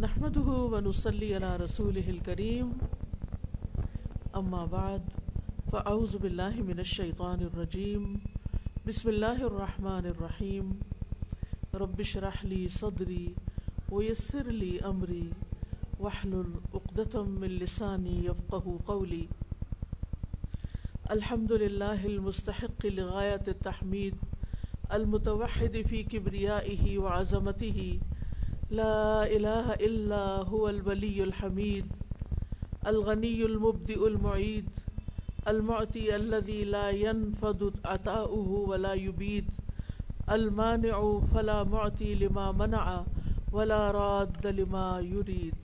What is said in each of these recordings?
نحمده ونصلي على رسوله الكريم. أما بعد، فأعوذ بالله من الشيطان الرجيم. بسم الله الرحمن الرحيم. رب اشرح لي صدري ويسر لي أمري واحلل عقدة من لساني يفقه قولي. الحمد لله المستحق لغاية التحميد المتوحد في كبريائه وعظمته لا إله إلا هو الولي الحميد، الغني المبدئ المعيد، المعطي الذي لا ينفد عطاؤه ولا يبيد، المانع فلا معطي لما منع ولا راد لما يريد.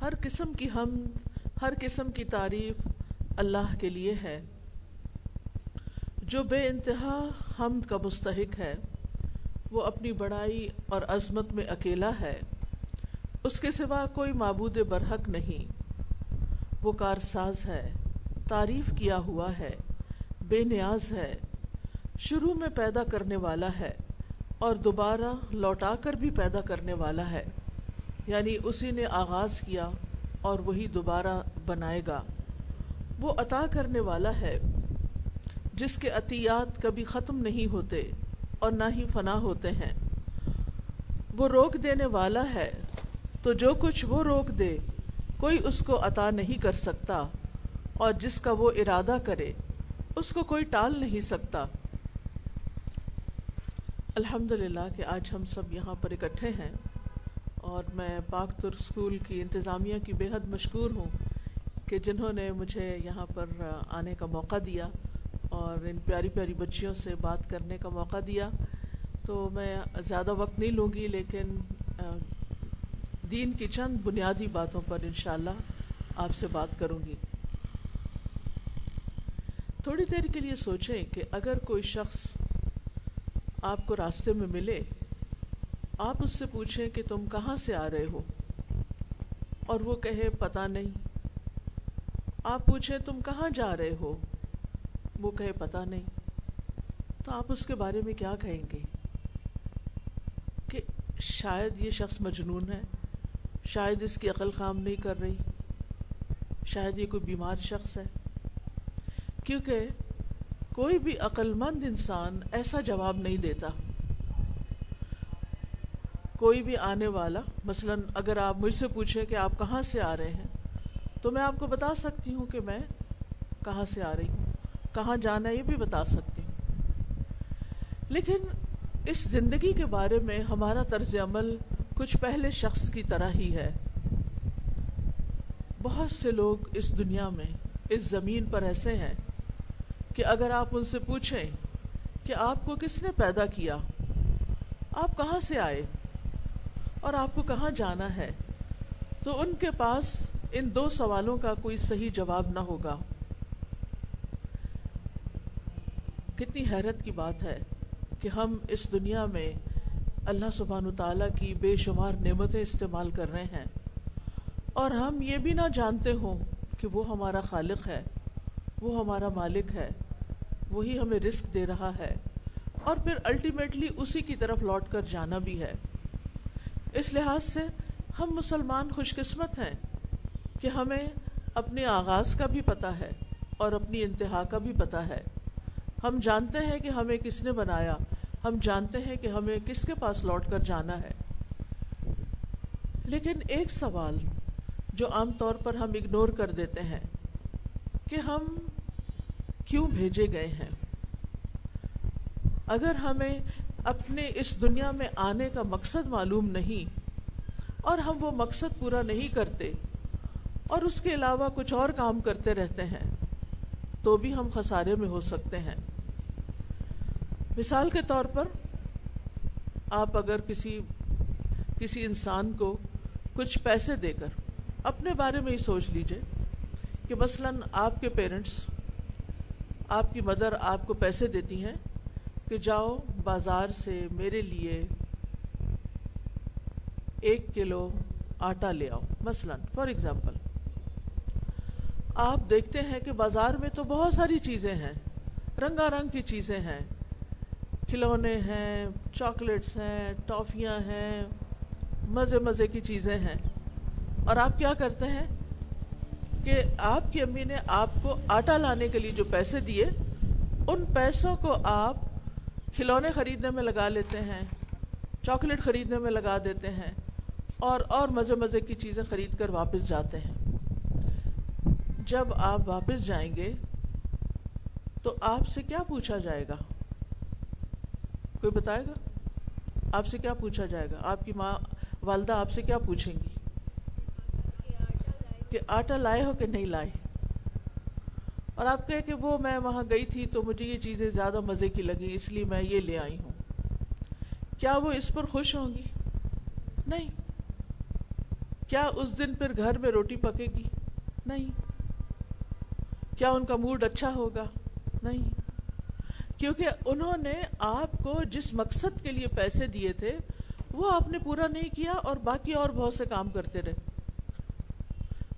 ہر قسم کی حمد، ہر قسم کی تعریف اللہ کے لیے ہے۔ جو بے انتہا حمد کا مستحق ہے وہ اپنی بڑائی اور عظمت میں اکیلا ہے۔ اس کے سوا کوئی معبود برحق نہیں۔ وہ کارساز ہے، تعریف کیا ہوا ہے، بے نیاز ہے، شروع میں پیدا کرنے والا ہے اور دوبارہ لوٹا کر بھی پیدا کرنے والا ہے۔ یعنی اسی نے آغاز کیا اور وہی دوبارہ بنائے گا۔ وہ عطا کرنے والا ہے، جس کے عطیات کبھی ختم نہیں ہوتے۔ اور نہ ہی فنا ہوتے ہیں۔ وہ روک دینے والا ہے۔ تو جو کچھ وہ روک دے، کوئی اس کو عطا نہیں کر سکتا۔ اور جس کا وہ ارادہ کرے، اس کو کوئی ٹال نہیں سکتا۔ الحمد للہ کہ آج ہم سب یہاں پر اکٹھے ہیں۔ اور میں پاک تر اسکول کی انتظامیہ کی بے حد مشکور ہوں کہ جنہوں نے مجھے یہاں پر آنے کا موقع دیا۔ اور ان پیاری پیاری بچیوں سے بات کرنے کا موقع دیا۔ تو میں زیادہ وقت نہیں لوں گی، لیکن دین کی چند بنیادی باتوں پر انشاءاللہ آپ سے بات کروں گی۔ تھوڑی دیر کے لیے سوچیں کہ اگر کوئی شخص آپ کو راستے میں ملے، آپ اس سے پوچھیں کہ تم کہاں سے آ رہے ہو؟ اور وہ کہے، پتہ نہیں۔ آپ پوچھیں، تم کہاں جا رہے ہو؟ وہ کہے پتہ نہیں۔ تو آپ اس کے بارے میں کیا کہیں گے؟ کہ شاید یہ شخص مجنون ہے، شاید اس کی عقل کام نہیں کر رہی، شاید یہ کوئی بیمار شخص ہے۔ کیونکہ کوئی بھی عقل مند انسان ایسا جواب نہیں دیتا۔ کوئی بھی آنے والا، مثلا اگر آپ مجھ سے پوچھیں کہ آپ کہاں سے آ رہے ہیں، تو میں آپ کو بتا سکتی ہوں کہ میں کہاں سے آ رہی ہوں۔ کہاں جانا یہ بھی بتا سکتی ہوں۔ لیکن اس زندگی کے بارے میں ہمارا طرز عمل کچھ پہلے شخص کی طرح ہی ہے۔ بہت سے لوگ اس دنیا میں اس زمین پر ایسے ہیں کہ اگر آپ ان سے پوچھیں کہ آپ کو کس نے پیدا کیا، آپ کہاں سے آئے اور آپ کو کہاں جانا ہے، تو ان کے پاس ان دو سوالوں کا کوئی صحیح جواب نہ ہوگا۔ کتنی حیرت کی بات ہے کہ ہم اس دنیا میں اللہ سبحانہ تعالیٰ کی بے شمار نعمتیں استعمال کر رہے ہیں۔ اور ہم یہ بھی نہ جانتے ہوں کہ وہ ہمارا خالق ہے، وہ ہمارا مالک ہے، وہی ہمیں رزق دے رہا ہے۔ اور پھر الٹیمیٹلی اسی کی طرف لوٹ کر جانا بھی ہے۔ اس لحاظ سے ہم مسلمان خوش قسمت ہیں کہ ہمیں اپنے آغاز کا بھی پتہ ہے اور اپنی انتہا کا بھی پتہ ہے۔ ہم جانتے ہیں کہ ہمیں کس نے بنایا، ہم جانتے ہیں کہ ہمیں کس کے پاس لوٹ کر جانا ہے۔ لیکن ایک سوال جو عام طور پر ہم اگنور کر دیتے ہیں کہ ہم کیوں بھیجے گئے ہیں؟ اگر ہمیں اپنے اس دنیا میں آنے کا مقصد معلوم نہیں اور ہم وہ مقصد پورا نہیں کرتے اور اس کے علاوہ کچھ اور کام کرتے رہتے ہیں، تو بھی ہم خسارے میں ہو سکتے ہیں۔ مثال کے طور پر آپ اگر کسی کسی انسان کو کچھ پیسے دے کر اپنے بارے میں ہی سوچ لیجیے کہ مثلا آپ کے پیرنٹس، آپ کی مدر آپ کو پیسے دیتی ہیں کہ جاؤ بازار سے میرے لیے ایک کلو آٹا لے آؤ، مثلا فار ایگزامپل آپ دیکھتے ہیں کہ بازار میں تو بہت ساری چیزیں ہیں، رنگا رنگ کی چیزیں ہیں۔ کھلونے ہیں، چاکلیٹس ہیں، ٹافیاں ہیں، مزے مزے کی چیزیں ہیں۔ اور آپ کیا کرتے ہیں؟ کہ آپ کی امی نے آپ کو آٹا لانے کے لیے جو پیسے دیے، ان پیسوں کو آپ کھلونے خریدنے میں لگا لیتے ہیں، چاکلیٹ خریدنے میں لگا دیتے ہیں، اور اور مزے مزے کی چیزیں خرید کر واپس جاتے ہیں۔ جب آپ واپس جائیں گے، تو آپ سے کیا پوچھا جائے گا؟ کوئی بتائے گا؟ آپ سے کیا پوچھا جائے گا؟ آپ کی ماں والدہ آپ سے کیا پوچھیں گی؟ کہ آٹا لائے ہو کہ نہیں لائے؟ اور آپ کہے کہ وہ میں وہاں گئی تھی تو مجھے یہ چیزیں زیادہ مزے کی لگی اس لیے میں یہ لے آئی ہوں۔ کیا وہ اس پر خوش ہوں گی؟ نہیں۔ کیا اس دن پھر گھر میں روٹی پکے گی؟ نہیں۔ کیا ان کا موڈ اچھا ہوگا؟ نہیں۔ کیونکہ انہوں نے آپ کو جس مقصد کے لیے پیسے دیے تھے، وہ آپ نے پورا نہیں کیا اور باقی اور بہت سے کام کرتے رہے۔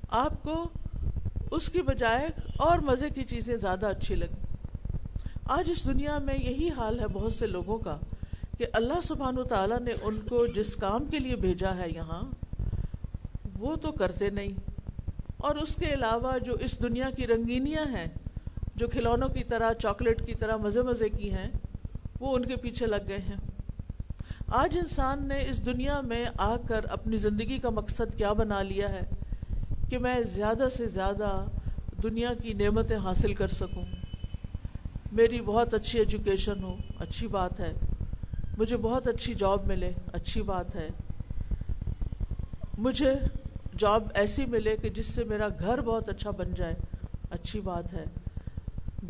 آپ کو اس کی بجائے اور مزے کی چیزیں زیادہ اچھی لگیں۔ آج اس دنیا میں یہی حال ہے بہت سے لوگوں کا کہ اللہ سبحانہ تعالیٰ نے ان کو جس کام کے لیے بھیجا ہے یہاں، وہ تو کرتے نہیں۔ اور اس کے علاوہ جو اس دنیا کی رنگینیاں ہیں جو کھلونوں کی طرح، چاکلیٹ کی طرح مزے مزے کی ہیں، وہ ان کے پیچھے لگ گئے ہیں۔ آج انسان نے اس دنیا میں آ کر اپنی زندگی کا مقصد کیا بنا لیا ہے کہ میں زیادہ سے زیادہ دنیا کی نعمتیں حاصل کر سکوں۔ میری بہت اچھی ایجوکیشن ہو، اچھی بات ہے۔ مجھے بہت اچھی جاب ملے، اچھی بات ہے۔ مجھے جاب ایسی ملے کہ جس سے میرا گھر بہت اچھا بن جائے، اچھی بات ہے۔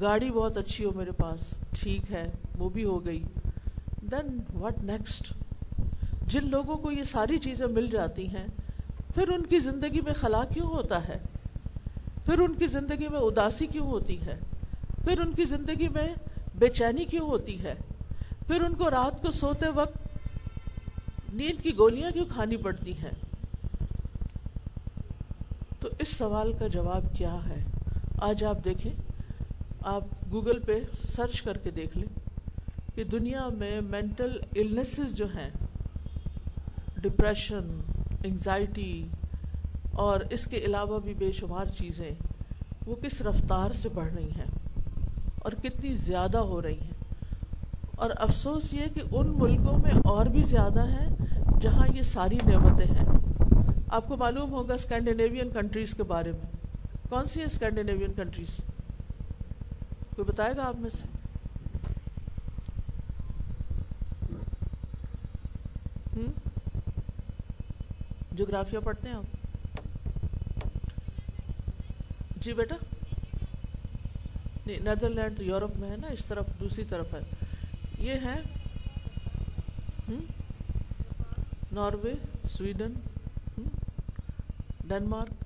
گاڑی بہت اچھی ہو میرے پاس، ٹھیک ہے، وہ بھی ہو گئی۔ دین واٹ نیکسٹ جن لوگوں کو یہ ساری چیزیں مل جاتی ہیں، پھر ان کی زندگی میں خلا کیوں ہوتا ہے؟ پھر ان کی زندگی میں اداسی کیوں ہوتی ہے؟ پھر ان کی زندگی میں بے چینی کیوں ہوتی ہے؟ پھر ان کو رات کو سوتے وقت نیند کی گولیاں کیوں کھانی پڑتی ہیں؟ تو اس سوال کا جواب کیا ہے؟ آج آپ دیکھیں۔ آپ گوگل پہ سرچ کر کے دیکھ لیں کہ دنیا میں مینٹل النیسز جو ہیں ڈپریشن انگزائٹی اور اس کے علاوہ بھی بے شمار چیزیں، وہ کس رفتار سے بڑھ رہی ہیں اور کتنی زیادہ ہو رہی ہیں۔ اور افسوس یہ کہ ان ملکوں میں اور بھی زیادہ ہیں جہاں یہ ساری نعمتیں ہیں۔ آپ کو معلوم ہوگا اسکینڈینیوین کنٹریز کے بارے میں۔ کون سی ہیں اسکینڈینیوین کنٹریز؟ کوئی بتائے گا آپ میں سے؟ جغرافیہ پڑھتے ہیں آپ؟ جی بیٹا؟ نہیں نیدر لینڈ یورپ میں ہے نا، اس طرف، دوسری طرف ہے۔ یہ ہے ناروے، سویڈن ڈنمارک۔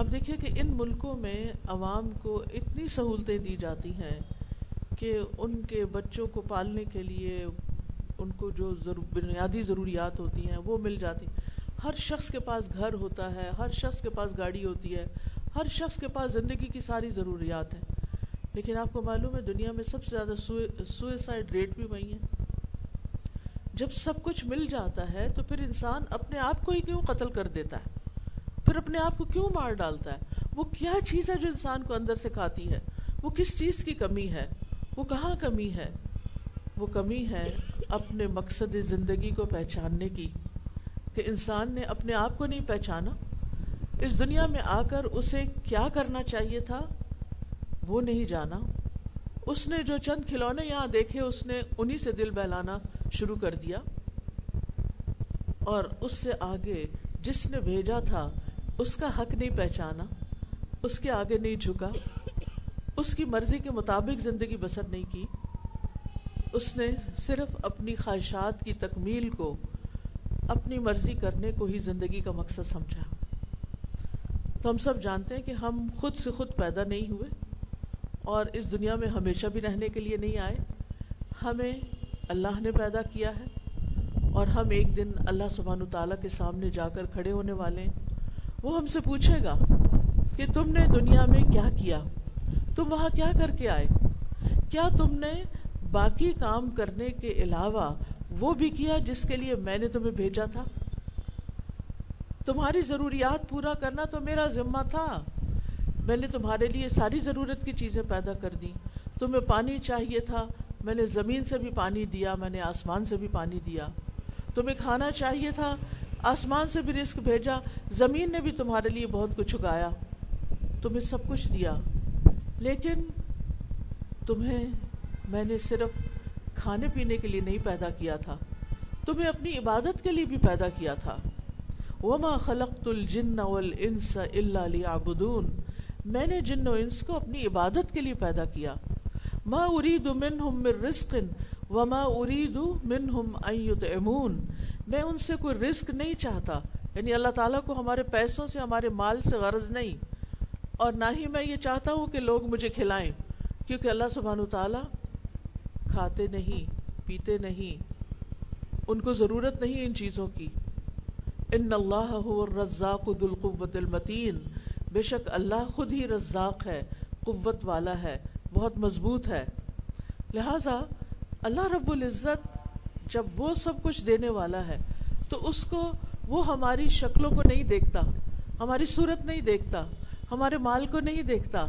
اب دیکھیے کہ ان ملکوں میں عوام کو اتنی سہولتیں دی جاتی ہیں کہ ان کے بچوں کو پالنے کے لیے ان کو جو بنیادی ضروریات ہوتی ہیں وہ مل جاتی ہر شخص کے پاس گھر ہوتا ہے، ہر شخص کے پاس گاڑی ہوتی ہے، ہر شخص کے پاس زندگی کی ساری ضروریات ہیں۔ لیکن آپ کو معلوم ہے دنیا میں سب سے زیادہ سوئسائڈ ریٹ بھی وہی ہے جب سب کچھ مل جاتا ہے تو پھر انسان اپنے آپ کو ہی کیوں قتل کر دیتا ہے؟ اپنے آپ کو کیوں مار ڈالتا ہے؟ وہ کیا چیز ہے جو انسان کو اندر سے کھاتی ہے؟ وہ کس چیز کی کمی ہے؟ وہ کہاں کمی ہے؟ وہ کمی ہے اپنے مقصد زندگی کو پہچاننے کی، کہ انسان نے اپنے آپ کو نہیں پہچانا۔ اس دنیا میں آ کر اسے کیا کرنا چاہیے تھا؟ وہ نہیں جانا۔ اس نے جو چند کھلونے یہاں دیکھے، اس نے انہی سے دل بہلانا شروع کر دیا۔ اور اس سے آگے جس نے بھیجا تھا اس کا حق نہیں پہچانا، اس کے آگے نہیں جھکا، اس کی مرضی کے مطابق زندگی بسر نہیں کی۔ اس نے صرف اپنی خواہشات کی تکمیل کو، اپنی مرضی کرنے کو ہی زندگی کا مقصد سمجھا۔ تو ہم سب جانتے ہیں کہ ہم خود سے خود پیدا نہیں ہوئے اور اس دنیا میں ہمیشہ بھی رہنے کے لیے نہیں آئے۔ ہمیں اللہ نے پیدا کیا ہے اور ہم ایک دن اللہ سبحانہ تعالیٰ کے سامنے جا کر کھڑے ہونے والے ہیں۔ وہ ہم سے پوچھے گا کہ تم نے دنیا میں کیا کیا؟ تم وہاں کیا کر کے آئے؟ کیا تم نے باقی کام کرنے کے علاوہ وہ بھی کیا جس کے لیے میں نے تمہیں بھیجا تھا؟ تمہاری ضروریات پورا کرنا تو میرا ذمہ تھا۔ میں نے تمہارے لیے ساری ضرورت کی چیزیں پیدا کر دی تمہیں پانی چاہیے تھا۔ میں نے زمین سے بھی پانی دیا، میں نے آسمان سے بھی پانی دیا۔ تمہیں کھانا چاہیے تھا آسمان سے بھی رزق بھیجا، زمین نے بھی تمہارے لیے بہت کچھ اگایا۔ تمہیں سب کچھ دیا۔ لیکن تمہیں میں نے صرف کھانے پینے کے لیے نہیں پیدا کیا تھا، تمہیں اپنی عبادت کے لیے بھی پیدا کیا تھا۔ وما خلقت الجن والانس الا ليعبدون۔ میں نے جن و انس کو اپنی عبادت کے لیے پیدا کیا۔ ما اريد منهم من رزق وما اريد منهم ان يطعمون۔ میں ان سے کوئی رزق نہیں چاہتا۔ یعنی اللہ تعالیٰ کو ہمارے پیسوں سے، ہمارے مال سے غرض نہیں۔ اور نہ ہی میں یہ چاہتا ہوں کہ لوگ مجھے کھلائیں، کیونکہ اللہ سبحانہ تعالیٰ کھاتے نہیں، پیتے نہیں۔ ان کو ضرورت نہیں ان چیزوں کی۔ ان اللہ الرزاق ذو القوت المتین۔ بے شک اللہ خود ہی رزاق ہے، قوت والا ہے، بہت مضبوط ہے۔ لہذا اللہ رب العزت جب وہ سب کچھ دینے والا ہے، تو اس کو وہ ہماری شکلوں کو نہیں دیکھتا، ہماری صورت نہیں دیکھتا، ہمارے مال کو نہیں دیکھتا،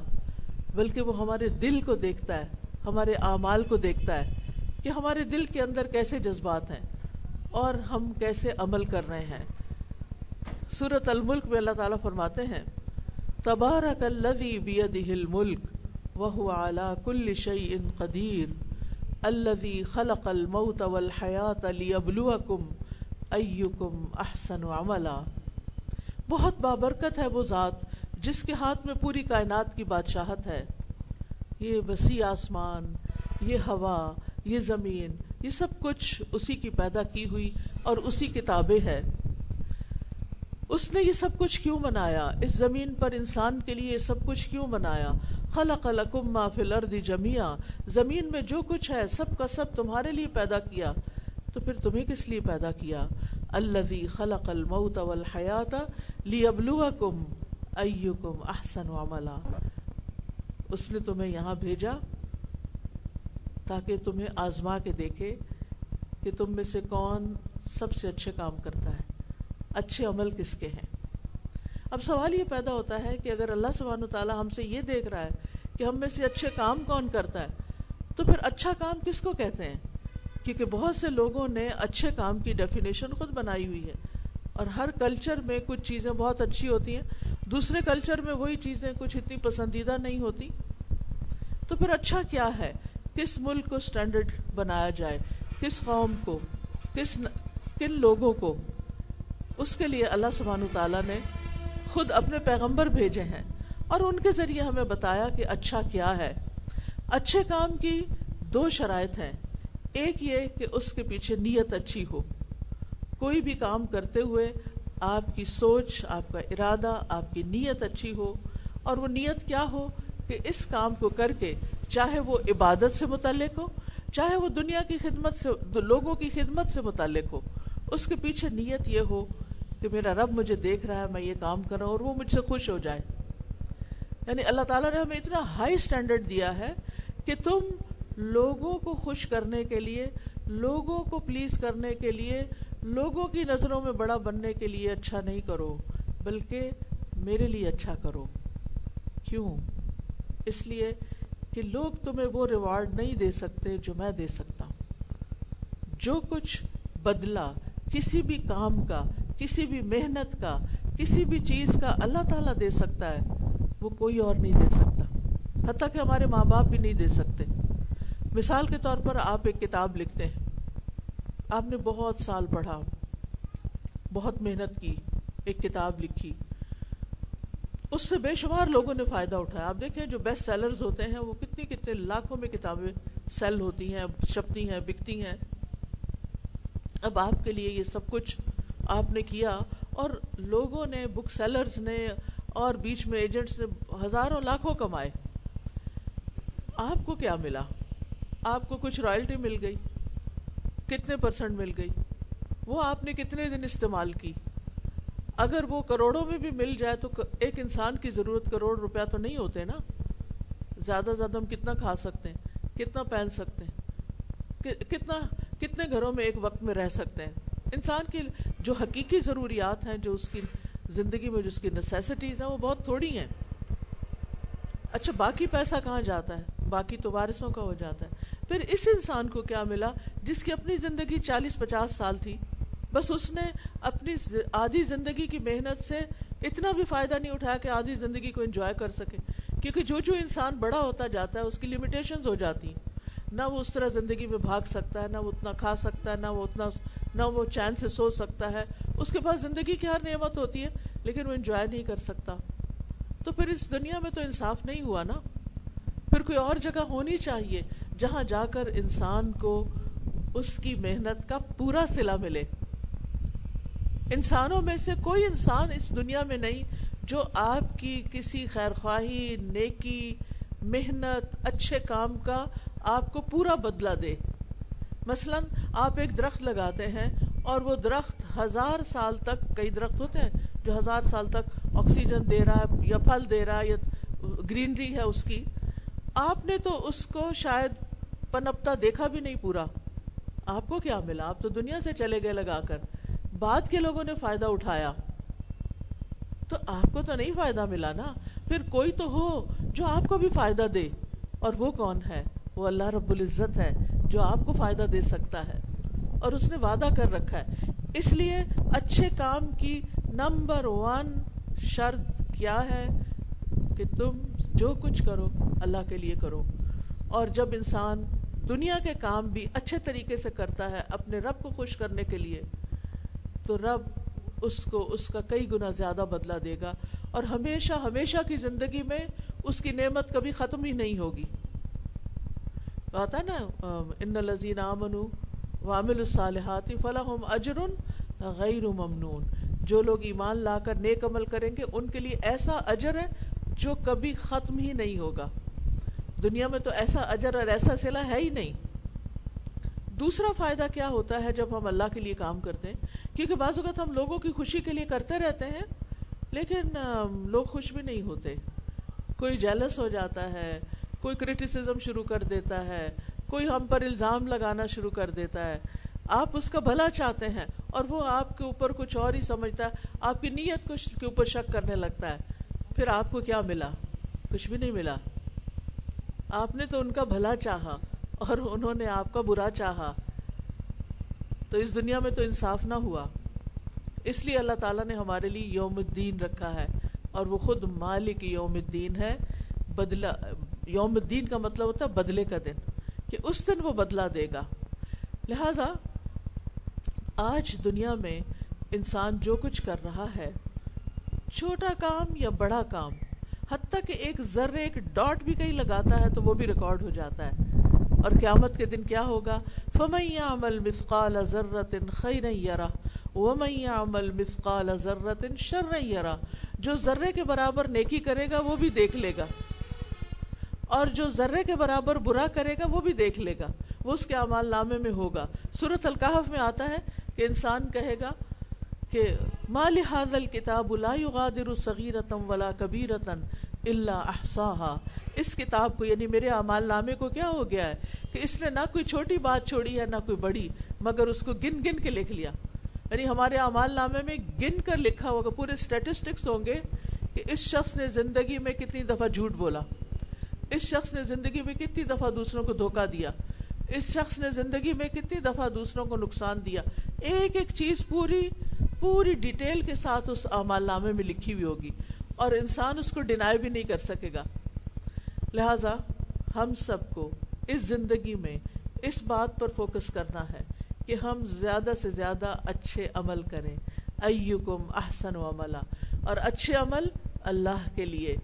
بلکہ وہ ہمارے دل کو دیکھتا ہے، ہمارے اعمال کو دیکھتا ہے کہ ہمارے دل کے اندر کیسے جذبات ہیں اور ہم کیسے عمل کر رہے ہیں۔ سورت الملک میں اللہ تعالیٰ فرماتے ہیں، تبارک الذی بیدہ الملک وہو علا کل شیء قدیر۔ الذی خلق الموت والحیات لیبلوکم ایکم احسن عملا۔ بہت بابرکت ہے وہ ذات جس کے ہاتھ میں پوری کائنات کی بادشاہت ہے۔ یہ وسیع آسمان، یہ ہوا، یہ زمین، یہ سب کچھ اسی کی پیدا کی ہوئی اور اسی کتابیں ہے۔ اس نے یہ سب کچھ کیوں بنایا؟ اس زمین پر انسان کے لیے یہ سب کچھ کیوں بنایا؟ خلق لکم ما فی الارض جميعا زمین میں جو کچھ ہے، سب کا سب تمہارے لیے پیدا کیا۔ تو پھر تمہیں کس لیے پیدا کیا؟ الذي خلق الموت والحیات لیبلوکم ایکم احسن عملا۔ اس نے تمہیں یہاں بھیجا تاکہ تمہیں آزما کے دیکھے کہ تم میں سے کون سب سے اچھے کام کرتا ہے۔ اچھے عمل کس کے ہیں؟ اب سوال یہ پیدا ہوتا ہے کہ اگر اللہ سبحانہ تعالیٰ ہم سے یہ دیکھ رہا ہے کہ ہم میں سے اچھے کام کون کرتا ہے، تو پھر اچھا کام کس کو کہتے ہیں؟ کیونکہ بہت سے لوگوں نے اچھے کام کی ڈیفینیشن خود بنائی ہوئی ہے۔ اور ہر کلچر میں کچھ چیزیں بہت اچھی ہوتی ہیں، دوسرے کلچر میں وہی چیزیں کچھ اتنی پسندیدہ نہیں ہوتی۔ تو پھر اچھا کیا ہے؟ کس ملک کو سٹینڈرڈ بنایا جائے؟ کس قوم کو؟ کس کن لوگوں کو؟ اس کے لیے اللہ سبحانہ تعالیٰ نے خود اپنے پیغمبر بھیجے ہیں اور ان کے ذریعے ہمیں بتایا کہ اچھا کیا ہے۔ اچھے کام کی دو شرائط ہیں۔ ایک یہ کہ اس کے پیچھے نیت اچھی ہو۔ کوئی بھی کام کرتے ہوئے آپ کی سوچ، آپ کا ارادہ، آپ کی نیت اچھی ہو۔ اور وہ نیت کیا ہو کہ اس کام کو کر کے چاہے وہ عبادت سے متعلق ہو، چاہے وہ دنیا کی خدمت سے، لوگوں کی خدمت سے متعلق ہو، اس کے پیچھے نیت یہ ہو کہ میرا رب مجھے دیکھ رہا ہے، میں یہ کام کر رہا ہوں اور وہ مجھ سے خوش ہو جائے۔ یعنی اللہ تعالیٰ نے ہمیں اتنا ہائی اسٹینڈرڈ دیا ہے کہ تم لوگوں کو خوش کرنے کے لیے، لوگوں کو پلیز کرنے کے لیے، لوگوں کی نظروں میں بڑا بننے کے لیے اچھا نہیں کرو، بلکہ میرے لیے اچھا کرو۔ کیوں؟ اس لیے کہ لوگ تمہیں وہ ریوارڈ نہیں دے سکتے جو میں دے سکتا ہوں۔ جو کچھ بدلہ کسی بھی کام کا کسی بھی محنت کا، کسی بھی چیز کا اللہ تعالیٰ دے سکتا ہے، وہ کوئی اور نہیں دے سکتا۔ حتیٰ کہ ہمارے ماں باپ بھی نہیں دے سکتے۔ مثال کے طور پر آپ ایک کتاب لکھتے ہیں۔ آپ نے بہت سال پڑھا، بہت محنت کی، ایک کتاب لکھی۔ اس سے بے شمار لوگوں نے فائدہ اٹھایا۔ آپ دیکھیں جو بیسٹ سیلرز ہوتے ہیں، وہ کتنی کتنے لاکھوں میں کتابیں سیل ہوتی ہیں، چھپتی ہیں، بکتی ہیں۔ اب آپ کے لیے یہ سب کچھ آپ نے کیا اور لوگوں نے بک سیلرز نے اور بیچ میں ایجنٹس نے ہزاروں لاکھوں کمائے۔ آپ کو کیا ملا؟ آپ کو کچھ رائلٹی مل گئی۔ کتنے پرسنٹ مل گئی؟ وہ آپ نے کتنے دن استعمال کی؟ اگر وہ کروڑوں میں بھی مل جائے تو ایک انسان کی ضرورت کروڑ روپیہ تو نہیں ہوتے نا؟ زیادہ زیادہ ہم کتنا کھا سکتے ہیں؟ کتنا پہن سکتے ہیں؟ کتنا کتنے گھروں میں ایک وقت میں رہ سکتے ہیں؟ انسان کی جو حقیقی ضروریات ہیں، جو اس کی زندگی میں، جو اس کی نیسیسٹیز ہیں، وہ بہت تھوڑی ہیں۔ اچھا باقی پیسہ کہاں جاتا ہے؟ باقی تو وارثوں کا ہو جاتا ہے۔ پھر اس انسان کو کیا ملا جس کی اپنی زندگی چالیس، پچاس سال تھی؟ بس اس نے اپنی آدھی زندگی کی محنت سے اتنا بھی فائدہ نہیں اٹھایا کہ آدھی زندگی کو انجوائے کر سکے۔ کیونکہ جو جو انسان بڑا ہوتا جاتا ہے، اس کی لمیٹیشنز ہو جاتی۔ ہیں نہ وہ اس طرح زندگی میں بھاگ سکتا ہے، نہ وہ اتنا کھا سکتا ہے، نہ وہ اتنا نہ وہ چین سے سو سکتا ہے۔ اس کے پاس زندگی کی ہر نعمت ہوتی ہے، لیکن وہ انجوائے نہیں کر سکتا۔ تو پھر اس دنیا میں تو انصاف نہیں ہوا نا؟ پھر کوئی اور جگہ ہونی چاہیے جہاں جا کر انسان کو اس کی محنت کا پورا سلا ملے۔ انسانوں میں سے کوئی انسان اس دنیا میں نہیں جو آپ کی کسی خیر خواہی نیکی، محنت، اچھے کام کا آپ کو پورا بدلہ دے۔ مثلا آپ ایک درخت لگاتے ہیں اور وہ درخت ہزار سال تک، کئی درخت ہوتے ہیں جو ہزار سال تک آکسیجن دے رہا ہے یا پھل دے رہا ہے یا گرینری ہے اس کی، آپ نے تو اس کو شاید پنپتا دیکھا بھی نہیں پورا۔ آپ کو کیا ملا؟ آپ تو دنیا سے چلے گئے لگا کر۔ بعد کے لوگوں نے فائدہ اٹھایا۔ تو آپ کو تو نہیں فائدہ ملا نا؟ پھر کوئی تو ہو جو آپ کو بھی فائدہ دے۔ اور وہ کون ہے؟ وہ اللہ رب العزت ہے۔ جو آپ کو فائدہ دے سکتا ہے اور اس نے وعدہ کر رکھا ہے۔ اس لیے اچھے کام کی نمبر ون شرط کیا ہے کہ تم جو کچھ کرو اللہ کے لیے کرو۔ اور جب انسان دنیا کے کام بھی اچھے طریقے سے کرتا ہے اپنے رب کو خوش کرنے کے لیے، تو رب اس کو، اس کا کئی گنا زیادہ بدلہ دے گا۔ اور ہمیشہ ہمیشہ کی زندگی میں اس کی نعمت کبھی ختم ہی نہیں ہوگی۔ بات ہے نا ان لذین امن وامل الصالحات فلاحم اجر غیر ممنون۔ جو لوگ ایمان لا کر نیک عمل کریں گے، ان کے لیے ایسا اجر ہے جو کبھی ختم ہی نہیں ہوگا۔ دنیا میں تو ایسا اجر اور ایسا سلا ہے ہی نہیں۔ دوسرا فائدہ کیا ہوتا ہے جب ہم اللہ کے لیے کام کرتے ہیں؟ کیونکہ بعض اوقات ہم لوگوں کی خوشی کے لیے کرتے رہتے ہیں، لیکن لوگ خوش بھی نہیں ہوتے۔ کوئی جیلس ہو جاتا ہے کوئی کرٹیسزم شروع کر دیتا ہے، کوئی ہم پر الزام لگانا شروع کر دیتا ہے۔ آپ اس کا بھلا چاہتے ہیں اور وہ آپ کے اوپر کچھ اور ہی سمجھتا ہے، آپ کی نیت کو کے اوپر شک کرنے لگتا ہے۔ پھر آپ کو کیا ملا؟ کچھ بھی نہیں ملا۔ آپ نے تو ان کا بھلا چاہا اور انہوں نے آپ کا برا چاہا۔ تو اس دنیا میں تو انصاف نہ ہوا۔ اس لیے اللہ تعالیٰ نے ہمارے لیے یوم الدین رکھا ہے اور وہ خود مالک یوم الدین ہے بدلا یوم الدین کا مطلب ہوتا ہے بدلے کا دن، کہ اس دن وہ بدلا دے گا۔ لہذا، آج دنیا میں انسان جو کچھ کر رہا ہے، چھوٹا کام یا بڑا کام، حتیٰ کہ ایک ذرے ایک ڈاٹ بھی کہیں لگاتا ہے تو وہ بھی ریکارڈ ہو جاتا ہے۔ اور قیامت کے دن کیا ہوگا؟ فمیا عمل مسقال ضرت خیر یرا ومیا عمل مسقال ضرت شر یرا جو ذرے کے برابر نیکی کرے گا، وہ بھی دیکھ لے گا۔ اور جو ذرے کے برابر برا کرے گا وہ بھی دیکھ لے گا۔ وہ اس کے اعمال نامے میں ہوگا۔ صورت القحف میں آتا ہے کہ انسان کہے گا کہ مال حاضل کتاب لا يغادر صغیرتم ولا کبیرتن الا احصاها اس کتاب کو یعنی میرے اعمال نامے کو کیا ہو گیا ہے کہ اس نے نہ کوئی چھوٹی بات چھوڑی ہے، نہ کوئی بڑی، مگر اس کو گن گن کے لکھ لیا۔ یعنی ہمارے اعمال نامے میں گن کر لکھا ہوگا، پورے اسٹیٹسٹکس ہوں گے کہ اس شخص نے زندگی میں کتنی دفعہ جھوٹ بولا۔ اس شخص نے زندگی میں کتنی دفعہ دوسروں کو دھوکا دیا؟ اس شخص نے زندگی میں کتنی دفعہ دوسروں کو نقصان دیا؟ ایک ایک چیز پوری پوری ڈیٹیل کے ساتھ اس اعمال نامے میں لکھی ہوئی ہوگی اور انسان اس کو ڈینائی بھی نہیں کر سکے گا۔ لہذا ہم سب کو اس زندگی میں اس بات پر فوکس کرنا ہے کہ ہم زیادہ سے زیادہ اچھے عمل کریں۔ ایکم احسن و عملہ اور اچھے عمل اللہ کے لیے۔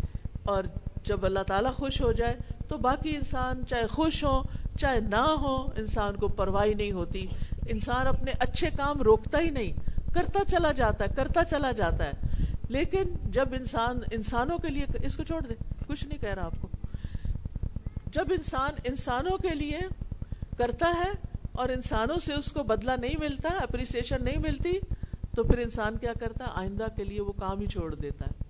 اور جب اللہ تعالیٰ خوش ہو جائے تو باقی انسان چاہے خوش ہو چاہے نہ ہو انسان کو پرواہی نہیں ہوتی۔ انسان اپنے اچھے کام روکتا ہی نہیں، کرتا چلا جاتا ہے، کرتا چلا جاتا ہے۔ لیکن جب انسان، انسانوں کے لیے، اس کو چھوڑ دے، کچھ نہیں کہہ رہا آپ کو۔ جب انسان انسانوں کے لیے کرتا ہے اور انسانوں سے اس کو بدلہ نہیں ملتا اپریسیشن نہیں ملتی، تو پھر انسان کیا کرتا ہے؟ آئندہ کے لیے وہ کام ہی چھوڑ دیتا ہے۔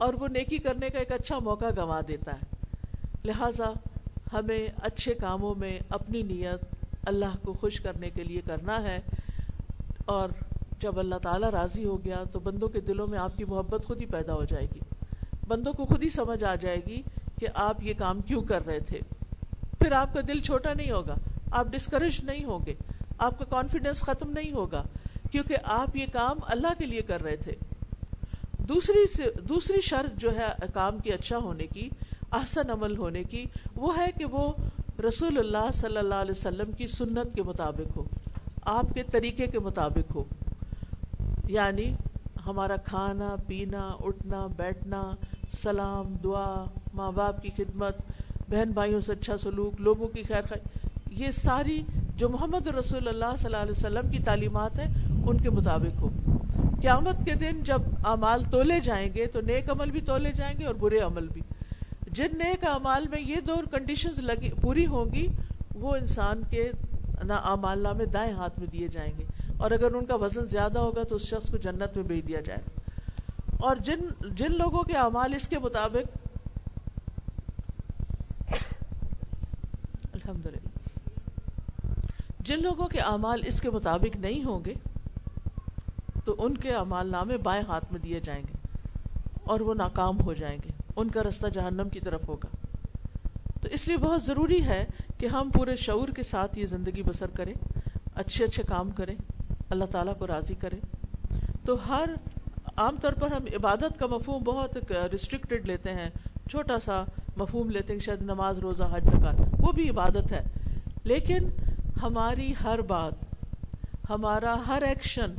اور وہ نیکی کرنے کا ایک اچھا موقع گنوا دیتا ہے۔ لہٰذا ہمیں اچھے کاموں میں اپنی نیت اللہ کو خوش کرنے کے لیے کرنا ہے۔ اور جب اللہ تعالیٰ راضی ہو گیا تو بندوں کے دلوں میں آپ کی محبت خود ہی پیدا ہو جائے گی۔ بندوں کو خود ہی سمجھ آ جائے گی کہ آپ یہ کام کیوں کر رہے تھے۔ پھر آپ کا دل چھوٹا نہیں ہوگا، آپ ڈسکریج نہیں ہوں گے، آپ کا کانفیڈینس ختم نہیں ہوگا، کیونکہ آپ یہ کام اللہ کے لیے کر رہے تھے۔ دوسری دوسری شرط جو ہے کام کے اچھا ہونے کی، احسن عمل ہونے کی، وہ ہے کہ وہ رسول اللہ صلی اللہ علیہ وسلم کی سنت کے مطابق ہو، آپ کے طریقے کے مطابق ہو۔ یعنی ہمارا کھانا، پینا، اٹھنا، بیٹھنا، سلام، دعا، ماں باپ کی خدمت، بہن بھائیوں سے اچھا سلوک، لوگوں کی خیر خیر یہ ساری جو محمد رسول اللہ صلی اللہ علیہ وسلم کی تعلیمات ہیں، ان کے مطابق ہو۔ قیامت کے دن جب اعمال تولے جائیں گے تو نیک عمل بھی تولے جائیں گے اور برے عمل بھی۔ جن نیک اعمال میں یہ دو کنڈیشنز لگی، پوری ہوں گی، وہ انسان کے اعمال نامے دائیں ہاتھ میں دیے جائیں گے۔ اور اگر ان کا وزن زیادہ ہوگا تو اس شخص کو جنت میں بھیج دیا جائے اور جن جن لوگوں کے اعمال اس کے مطابق الحمد جن لوگوں کے اعمال اس کے مطابق نہیں ہوں گے تو ان کے اعمال نامے بائیں ہاتھ میں دیے جائیں گے اور وہ ناکام ہو جائیں گے۔ ان کا رستہ جہنم کی طرف ہوگا۔ تو اس لیے بہت ضروری ہے کہ ہم پورے شعور کے ساتھ یہ زندگی بسر کریں، اچھے اچھے کام کریں، اللہ تعالیٰ کو راضی کریں۔ تو ہر عام طور پر ہم عبادت کا مفہوم بہت ریسٹرکٹیڈ لیتے ہیں، چھوٹا سا مفہوم لیتے ہیں، شاید نماز، روزہ، حج زکات وہ بھی عبادت ہے۔ لیکن ہماری ہر بات، ہمارا ہر ایکشن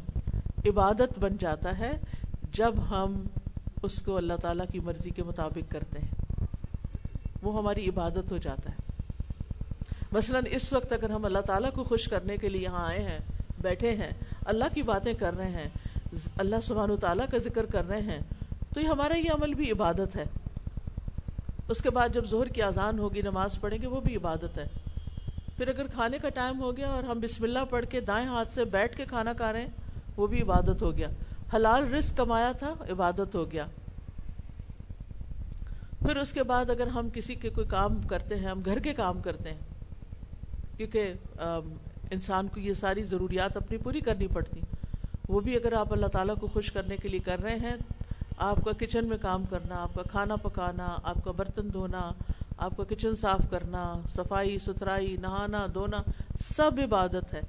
عبادت بن جاتا ہے جب ہم اس کو اللہ تعالیٰ کی مرضی کے مطابق کرتے ہیں۔ وہ ہماری عبادت ہو جاتا ہے۔ مثلا اس وقت اگر ہم اللہ تعالیٰ کو خوش کرنے کے لیے یہاں آئے ہیں، بیٹھے ہیں، اللہ کی باتیں کر رہے ہیں، اللہ سبحانہ تعالیٰ کا ذکر کر رہے ہیں، تو یہ ہمارا یہ عمل بھی عبادت ہے۔ اس کے بعد جب ظہر کی اذان ہوگی، نماز پڑھیں گے، وہ بھی عبادت ہے۔ پھر اگر کھانے کا ٹائم ہو گیا اور ہم بسم اللہ پڑھ کے دائیں ہاتھ سے بیٹھ کے کھانا کھا رہے ہیں وہ بھی عبادت ہو گیا۔ حلال رزق کمایا تھا، عبادت ہو گیا۔ پھر اس کے بعد اگر ہم کسی کے کوئی کام کرتے ہیں، ہم گھر کے کام کرتے ہیں، کیونکہ انسان کو یہ ساری ضروریات اپنی پوری کرنی پڑتی۔ وہ بھی اگر آپ اللہ تعالیٰ کو خوش کرنے کے لیے کر رہے ہیں، آپ کا کچن میں کام کرنا، آپ کا کھانا پکانا، آپ کا برتن دھونا، آپ کا کچن صاف کرنا، صفائی، ستھرائی، نہانا، دھونا، سب عبادت ہے۔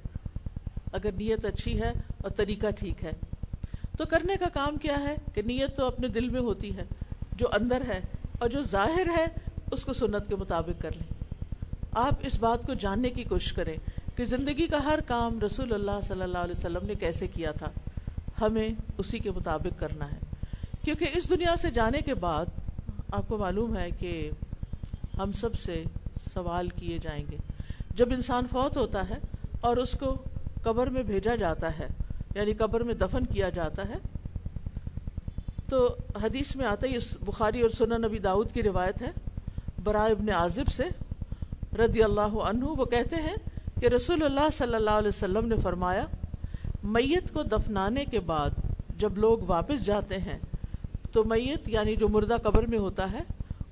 اگر نیت اچھی ہے اور طریقہ ٹھیک ہے۔ تو کرنے کا کام کیا ہے کہ نیت تو اپنے دل میں ہوتی ہے، جو اندر ہے اور جو ظاہر ہے، اس کو سنت کے مطابق کر لیں۔ آپ اس بات کو جاننے کی کوشش کریں کہ زندگی کا ہر کام رسول اللہ صلی اللہ علیہ وسلم نے کیسے کیا تھا۔ ہمیں اسی کے مطابق کرنا ہے۔ کیونکہ اس دنیا سے جانے کے بعد آپ کو معلوم ہے کہ ہم سب سے سوال کیے جائیں گے۔ جب انسان فوت ہوتا ہے اور اس کو قبر میں بھیجا جاتا ہے یعنی قبر میں دفن کیا جاتا ہے۔ تو حدیث میں آتا ہے اس بخاری اور سنن نبی داود کی روایت ہے۔ برائے ابن عازب سے رضی اللہ عنہ وہ کہتے ہیں کہ رسول اللہ صلی اللہ علیہ وسلم نے فرمایا، میت کو دفنانے کے بعد جب لوگ واپس جاتے ہیں، تو میت یعنی جو مردہ قبر میں ہوتا ہے،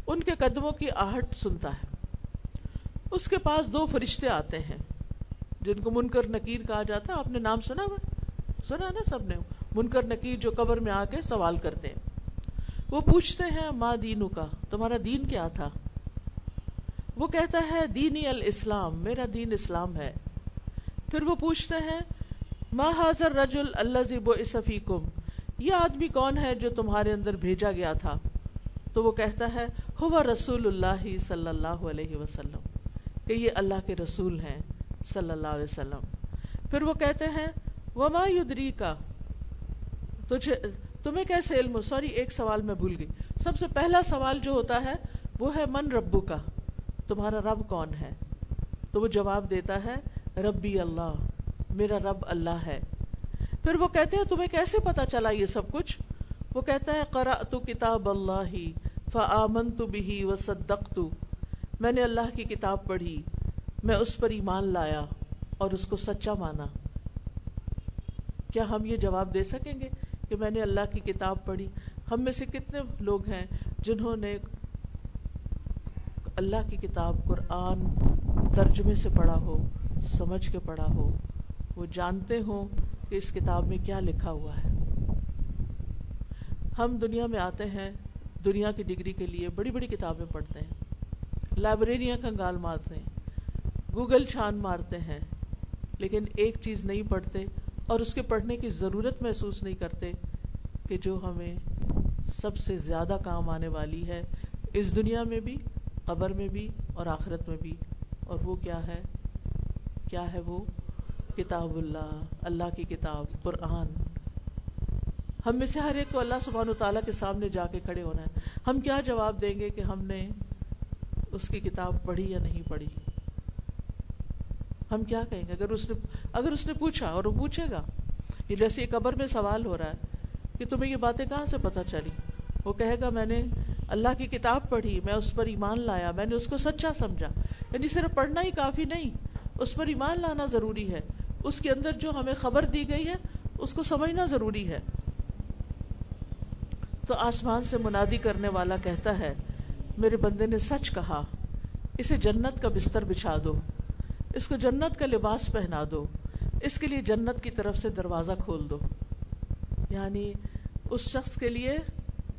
ان کے قدموں کی آہٹ سنتا ہے۔ اس کے پاس دو فرشتے آتے ہیں۔ جن کو منکر نکیر کہا جاتا ہے، آپ نے نام سنا ہوا؟ سنا نا سب نے؟ منکر نکیر جو قبر میں آ کے سوال کرتے ہیں۔ وہ پوچھتے ہیں ماں دینو کا تمہارا دین کیا تھا؟ وہ کہتا ہے، دینی الاسلام، میرا دین اسلام ہے۔ پھر وہ پوچھتے ہیں، ما حاضر رجل اللہ زیب و اسفیکم یہ آدمی کون ہے جو تمہارے اندر بھیجا گیا تھا؟ تو وہ کہتا ہے، ہوا رسول اللہ صلی اللہ علیہ وسلم، کہ یہ اللہ کے رسول ہیں۔ صلی اللہ علیہ وسلم۔ پھر وہ کہتے ہیں، وما یدری کا تجھے، تمہیں کیسے علم ہو؟ سوری، ایک سوال میں بھول گئی۔ سب سے پہلا سوال جو ہوتا ہے، وہ ہے، من ربو کا تمہارا رب کون ہے؟ تو وہ جواب دیتا ہے، ربی اللہ میرا رب اللہ ہے۔ پھر وہ کہتے ہیں، تمہیں کیسے پتا چلا یہ سب کچھ؟ وہ کہتا ہے کرا تو کتاب اللہ فآمن تو بھی و صدق میں نے اللہ کی کتاب پڑھی۔ میں اس پر ایمان لایا اور اس کو سچا مانا۔ کیا ہم یہ جواب دے سکیں گے کہ میں نے اللہ کی کتاب پڑھی؟ ہم میں سے کتنے لوگ ہیں جنہوں نے اللہ کی کتاب قرآن ترجمے سے پڑھا ہو، سمجھ کے پڑھا ہو؟ وہ جانتے ہوں کہ اس کتاب میں کیا لکھا ہوا ہے۔ ہم دنیا میں آتے ہیں، دنیا کی ڈگری کے لیے بڑی بڑی کتابیں پڑھتے ہیں، لائبریریاں کنگال مارتے ہیں گوگل چھان مارتے ہیں، لیکن ایک چیز نہیں پڑھتے اور اس کے پڑھنے کی ضرورت محسوس نہیں کرتے کہ جو ہمیں سب سے زیادہ کام آنے والی ہے، اس دنیا میں بھی، قبر میں بھی اور آخرت میں بھی۔ اور وہ کیا ہے؟ کیا ہے وہ؟ کتاب اللہ اللہ کی کتاب، قرآن۔ ہم میں سے ہر ایک کو اللہ سبحانہ و تعالیٰ کے سامنے جا کے کھڑے ہونا ہے۔ ہم کیا جواب دیں گے کہ ہم نے اس کی کتاب پڑھی یا نہیں پڑھی؟ ہم کیا کہیں گے؟ اگر اس نے اگر اس نے پوچھا اور وہ پوچھے گا کہ جیسے قبر میں سوال ہو رہا ہے کہ تمہیں یہ باتیں کہاں سے پتہ چلی؟ وہ کہے گا، میں نے اللہ کی کتاب پڑھی، میں اس پر ایمان لایا، میں نے اس کو سچا سمجھا۔ یعنی صرف پڑھنا ہی کافی نہیں، اس پر ایمان لانا ضروری ہے۔ اس کے اندر جو ہمیں خبر دی گئی ہے، اس کو سمجھنا ضروری ہے۔ تو آسمان سے منادی کرنے والا کہتا ہے، میرے بندے نے سچ کہا، اسے جنت کا بستر بچھا دو۔ اس کو جنت کا لباس پہنا دو۔ اس کے لیے جنت کی طرف سے دروازہ کھول دو۔ یعنی اس شخص کے لیے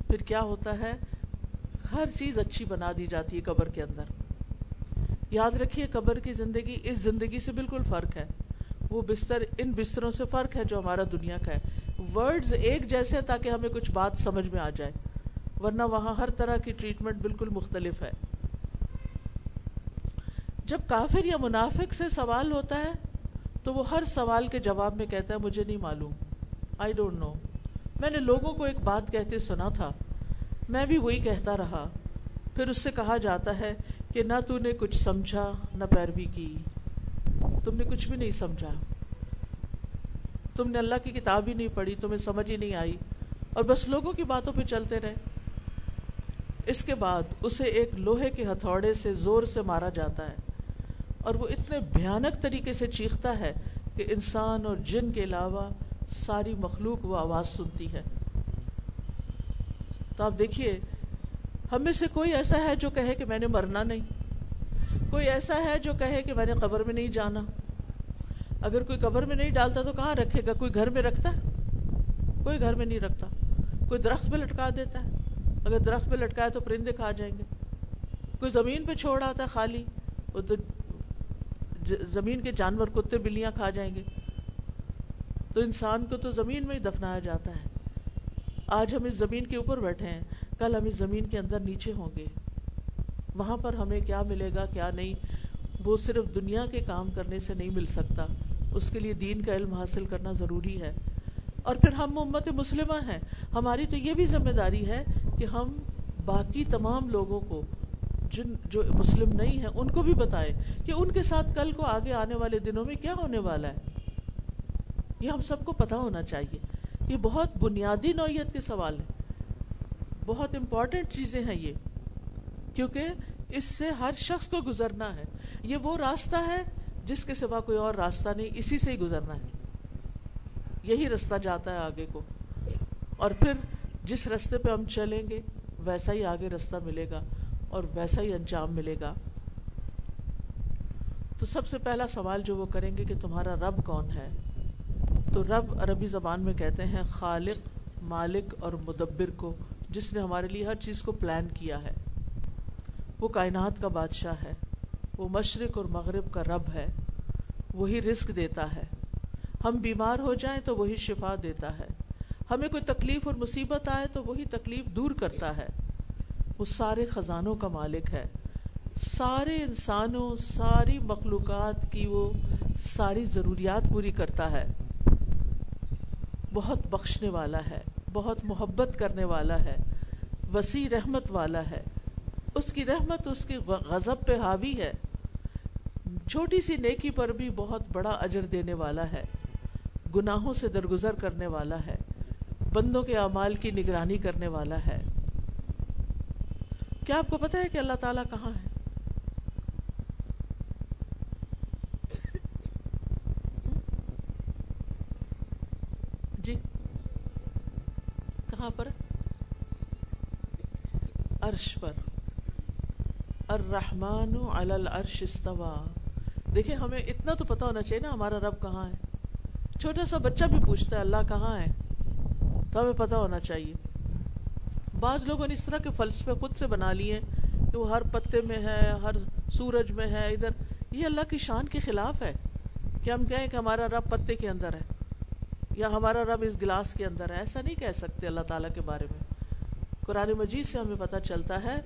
پھر کیا ہوتا ہے؟ ہر چیز اچھی بنا دی جاتی ہے قبر کے اندر۔ یاد رکھیے، قبر کی زندگی اس زندگی سے بالکل فرق ہے۔ وہ بستر ان بستروں سے فرق ہے جو ہمارا دنیا کا ہے۔ ورڈز ایک جیسے تاکہ ہمیں کچھ بات سمجھ میں آ جائے۔ ورنہ وہاں ہر طرح کی ٹریٹمنٹ بالکل مختلف ہے۔ جب کافر یا منافق سے سوال ہوتا ہے، تو وہ ہر سوال کے جواب میں کہتا ہے، مجھے نہیں معلوم۔ آئی ڈونٹ نو میں نے لوگوں کو ایک بات کہتے سنا تھا۔ میں بھی وہی کہتا رہا۔ پھر اس سے کہا جاتا ہے کہ نہ تو نے کچھ سمجھا، نہ پیروی کی۔ تم نے کچھ بھی نہیں سمجھا۔ تم نے اللہ کی کتاب ہی نہیں پڑھی، تمہیں سمجھ ہی نہیں آئی۔ اور بس لوگوں کی باتوں پہ چلتے رہے۔ اس کے بعد اسے ایک لوہے کے ہتھوڑے سے زور سے مارا جاتا ہے۔ اور وہ اتنے بھیانک طریقے سے چیختا ہے کہ انسان اور جن کے علاوہ ساری مخلوق وہ آواز سنتی ہے۔ تو آپ دیکھیے، ہم میں سے کوئی ایسا ہے جو کہے کہ میں نے مرنا نہیں؟ کوئی ایسا ہے جو کہے کہ میں نے قبر میں نہیں جانا؟ اگر کوئی قبر میں نہیں ڈالتا تو کہاں رکھے گا؟ کوئی گھر میں رکھتا کوئی گھر میں نہیں رکھتا۔ کوئی درخت پہ لٹکا دیتا ہے؟ اگر درخت پہ لٹکائے تو پرندے کھا جائیں گے۔ کوئی زمین پہ چھوڑ آتا ہے خالی، وہ تو زمین کے جانور کتے بلیاں کھا جائیں گے۔ تو انسان کو تو زمین میں ہی دفنایا جاتا ہے۔ آج ہم اس زمین کے اوپر بیٹھے ہیں، کل ہم اس زمین کے اندر نیچے ہوں گے۔ وہاں پر ہمیں کیا ملے گا، کیا نہیں، وہ صرف دنیا کے کام کرنے سے نہیں مل سکتا۔ اس کے لیے دین کا علم حاصل کرنا ضروری ہے۔ اور پھر ہم امت مسلمہ ہیں۔ ہماری تو یہ بھی ذمہ داری ہے کہ ہم باقی تمام لوگوں کو جن جو مسلم نہیں ہیں، ان کو بھی بتائے کہ ان کے ساتھ کل کو آگے آنے والے دنوں میں کیا ہونے والا ہے۔ یہ ہم سب کو پتا ہونا چاہیے۔ یہ بہت بنیادی نوعیت کے سوال ہیں۔ بہت امپورٹنٹ چیزیں ہیں یہ، کیونکہ اس سے ہر شخص کو گزرنا ہے۔ یہ وہ راستہ ہے جس کے سوا کوئی اور راستہ نہیں، اسی سے ہی گزرنا ہے۔ یہی رستہ جاتا ہے آگے کو۔ اور پھر جس رستے پہ ہم چلیں گے، ویسا ہی آگے رستہ ملے گا۔ اور ویسا ہی انجام ملے گا۔ تو سب سے پہلا سوال جو وہ کریں گے کہ تمہارا رب کون ہے؟ تو رب عربی زبان میں کہتے ہیں خالق، مالک اور مدبر کو، جس نے ہمارے لیے ہر چیز کو پلان کیا ہے۔ وہ کائنات کا بادشاہ ہے۔ وہ مشرق اور مغرب کا رب ہے۔ وہی رزق دیتا ہے۔ ہم بیمار ہو جائیں تو وہی شفا دیتا ہے۔ ہمیں کوئی تکلیف اور مصیبت آئے تو وہی تکلیف دور کرتا ہے۔ وہ سارے خزانوں کا مالک ہے۔ سارے انسانوں، ساری مخلوقات کی وہ ساری ضروریات پوری کرتا ہے۔ بہت بخشنے والا ہے، بہت محبت کرنے والا ہے، وسیع رحمت والا ہے۔ اس کی رحمت اس کی غضب پہ حاوی ہے۔ چھوٹی سی نیکی پر بھی بہت بڑا اجر دینے والا ہے۔ گناہوں سے درگزر کرنے والا ہے۔ بندوں کے اعمال کی نگرانی کرنے والا ہے۔ کیا آپ کو پتا ہے کہ اللہ تعالیٰ کہاں ہے؟ جی کہاں پر؟ عرش پر۔ الرحمن علی العرش استوا دیکھیں، ہمیں اتنا تو پتا ہونا چاہیے نا ہمارا رب کہاں ہے۔ چھوٹا سا بچہ بھی پوچھتا ہے، اللہ کہاں ہے؟ تو ہمیں پتا ہونا چاہیے۔ بعض لوگوں نے اس طرح کے فلسفے خود سے بنا لیے کہ وہ ہر پتے میں ہے، ہر سورج میں ہے، ادھر۔ یہ اللہ کی شان کے خلاف ہے کہ ہم کہیں کہ ہمارا رب پتے کے اندر ہے یا ہمارا رب اس گلاس کے اندر ہے۔ ایسا نہیں کہہ سکتے اللہ تعالیٰ کے بارے میں۔ قرآن مجید سے ہمیں پتہ چلتا ہے،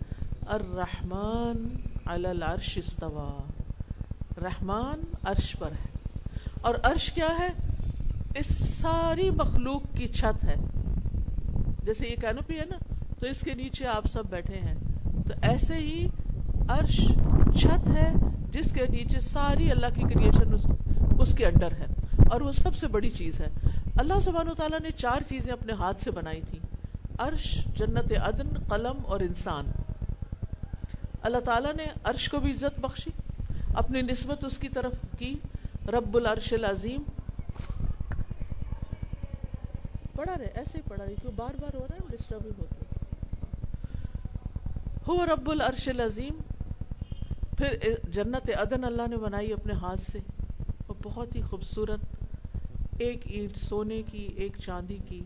الرحمن علی العرش استوا رحمان عرش پر ہے۔ اور عرش کیا ہے؟ اس ساری مخلوق کی چھت ہے۔ جیسے یہ کینوپی ہے نا تو اس کے نیچے آپ سب بیٹھے ہیں۔ تو ایسے ہی عرش چھت ہے جس کے نیچے ساری اللہ کی کریشن اس, اس کے انڈر ہے۔ اور وہ سب سے بڑی چیز ہے۔ اللہ سبحانہ تعالیٰ نے چار چیزیں اپنے ہاتھ سے بنائی تھی عرش جنت عدن قلم اور انسان۔ اللہ تعالیٰ نے عرش کو بھی عزت بخشی اپنی نسبت اس کی طرف کی۔ رب العرش العظیم۔ پڑھا رہے ایسے ہی پڑھا رہے کیوں بار بار ہو رہا ہے ڈسٹربنگ ہوتی ہو رب العرش العظیم۔ پھر جنت عدن اللہ نے بنائی اپنے ہاتھ سے۔ وہ بہت ہی خوبصورت ایک اینٹ سونے کی، ایک چاندی کی۔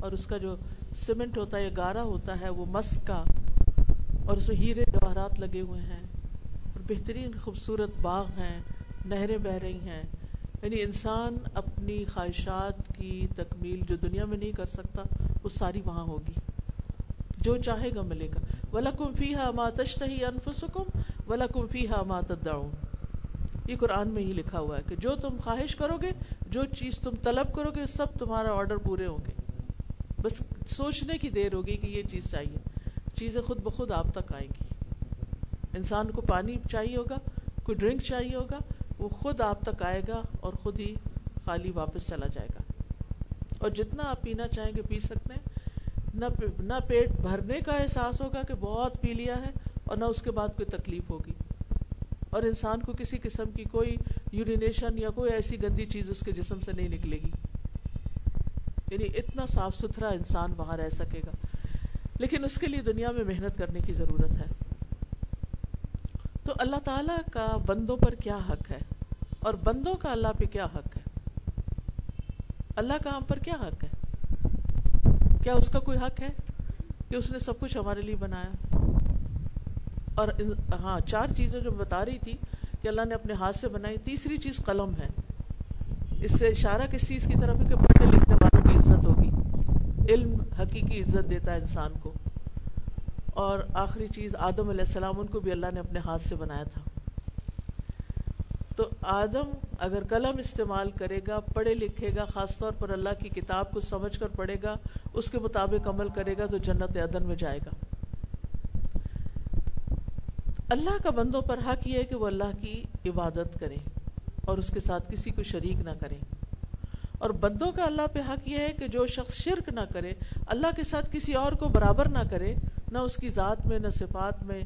اور اس کا جو سیمنٹ ہوتا ہے گارا ہوتا ہے، وہ مس کا۔ اور اس میں ہیرے جواہرات لگے ہوئے ہیں۔ اور بہترین خوبصورت باغ ہیں، نہریں بہ رہی ہیں۔ یعنی انسان اپنی خواہشات کی تکمیل جو دنیا میں نہیں کر سکتا، وہ ساری وہاں ہوگی۔ جو چاہے گا ملے گا۔ وَلَكُمْ فِيهَا مَا تَشْتَهِي أَنفُسُكُمْ وَلَكُمْ فِيهَا مَا تَدَّعُونَ۔ یہ قرآن میں ہی لکھا ہوا ہے کہ جو تم خواہش کرو گے، جو چیز تم طلب کرو گے، سب تمہارا آرڈر پورے ہوں گے۔ بس سوچنے کی دیر ہوگی کہ یہ چیز چاہیے۔ چیزیں خود بخود آپ تک آئیں گی۔ انسان کو پانی چاہیے ہوگا، کوئی ڈرنک چاہیے ہوگا، وہ خود آپ تک آئے گا اور خود ہی خالی واپس چلا جائے گا۔ اور جتنا آپ پینا چاہیں گے، پی سکتے ہیں۔ نہ نہ پیٹ بھرنے کا احساس ہوگا کہ بہت پی لیا ہے اور نہ اس کے بعد کوئی تکلیف ہوگی۔ اور انسان کو کسی قسم کی کوئی یورینیشن یا کوئی ایسی گندی چیز اس کے جسم سے نہیں نکلے گی۔ یعنی اتنا صاف ستھرا انسان وہاں رہ سکے گا۔ لیکن اس کے لیے دنیا میں محنت کرنے کی ضرورت ہے۔ تو اللہ تعالیٰ کا بندوں پر کیا حق ہے؟ اور بندوں کا اللہ پہ کیا حق ہے؟ اللہ کا ہم پر کیا حق ہے؟ کیا اس کا کوئی حق ہے کہ اس نے سب کچھ ہمارے لیے بنایا؟ اور ہاں چار چیزیں جو بتا رہی تھی کہ اللہ نے اپنے ہاتھ سے بنائی، تیسری چیز قلم ہے۔ اس سے اشارہ کس چیز کی طرف ہے کہ پڑھنے لکھنے والوں کی عزت ہوگی؟ علم حقیقی عزت دیتا ہے انسان کو۔ اور آخری چیز، آدم علیہ السلام، ان کو بھی اللہ نے اپنے ہاتھ سے بنایا تھا۔ تو آدم اگر قلم استعمال کرے گا، پڑھے لکھے گا، خاص طور پر اللہ کی کتاب کو سمجھ کر پڑھے گا اس کے مطابق عمل کرے گا تو جنت عدن میں جائے گا۔ اللہ کا بندوں پر حق یہ ہے کہ وہ اللہ کی عبادت کریں اور اس کے ساتھ کسی کو شریک نہ کریں۔ اور بندوں کا اللہ پہ حق یہ ہے کہ جو شخص شرک نہ کرے، اللہ کے ساتھ کسی اور کو برابر نہ کرے، نہ اس کی ذات میں، نہ صفات میں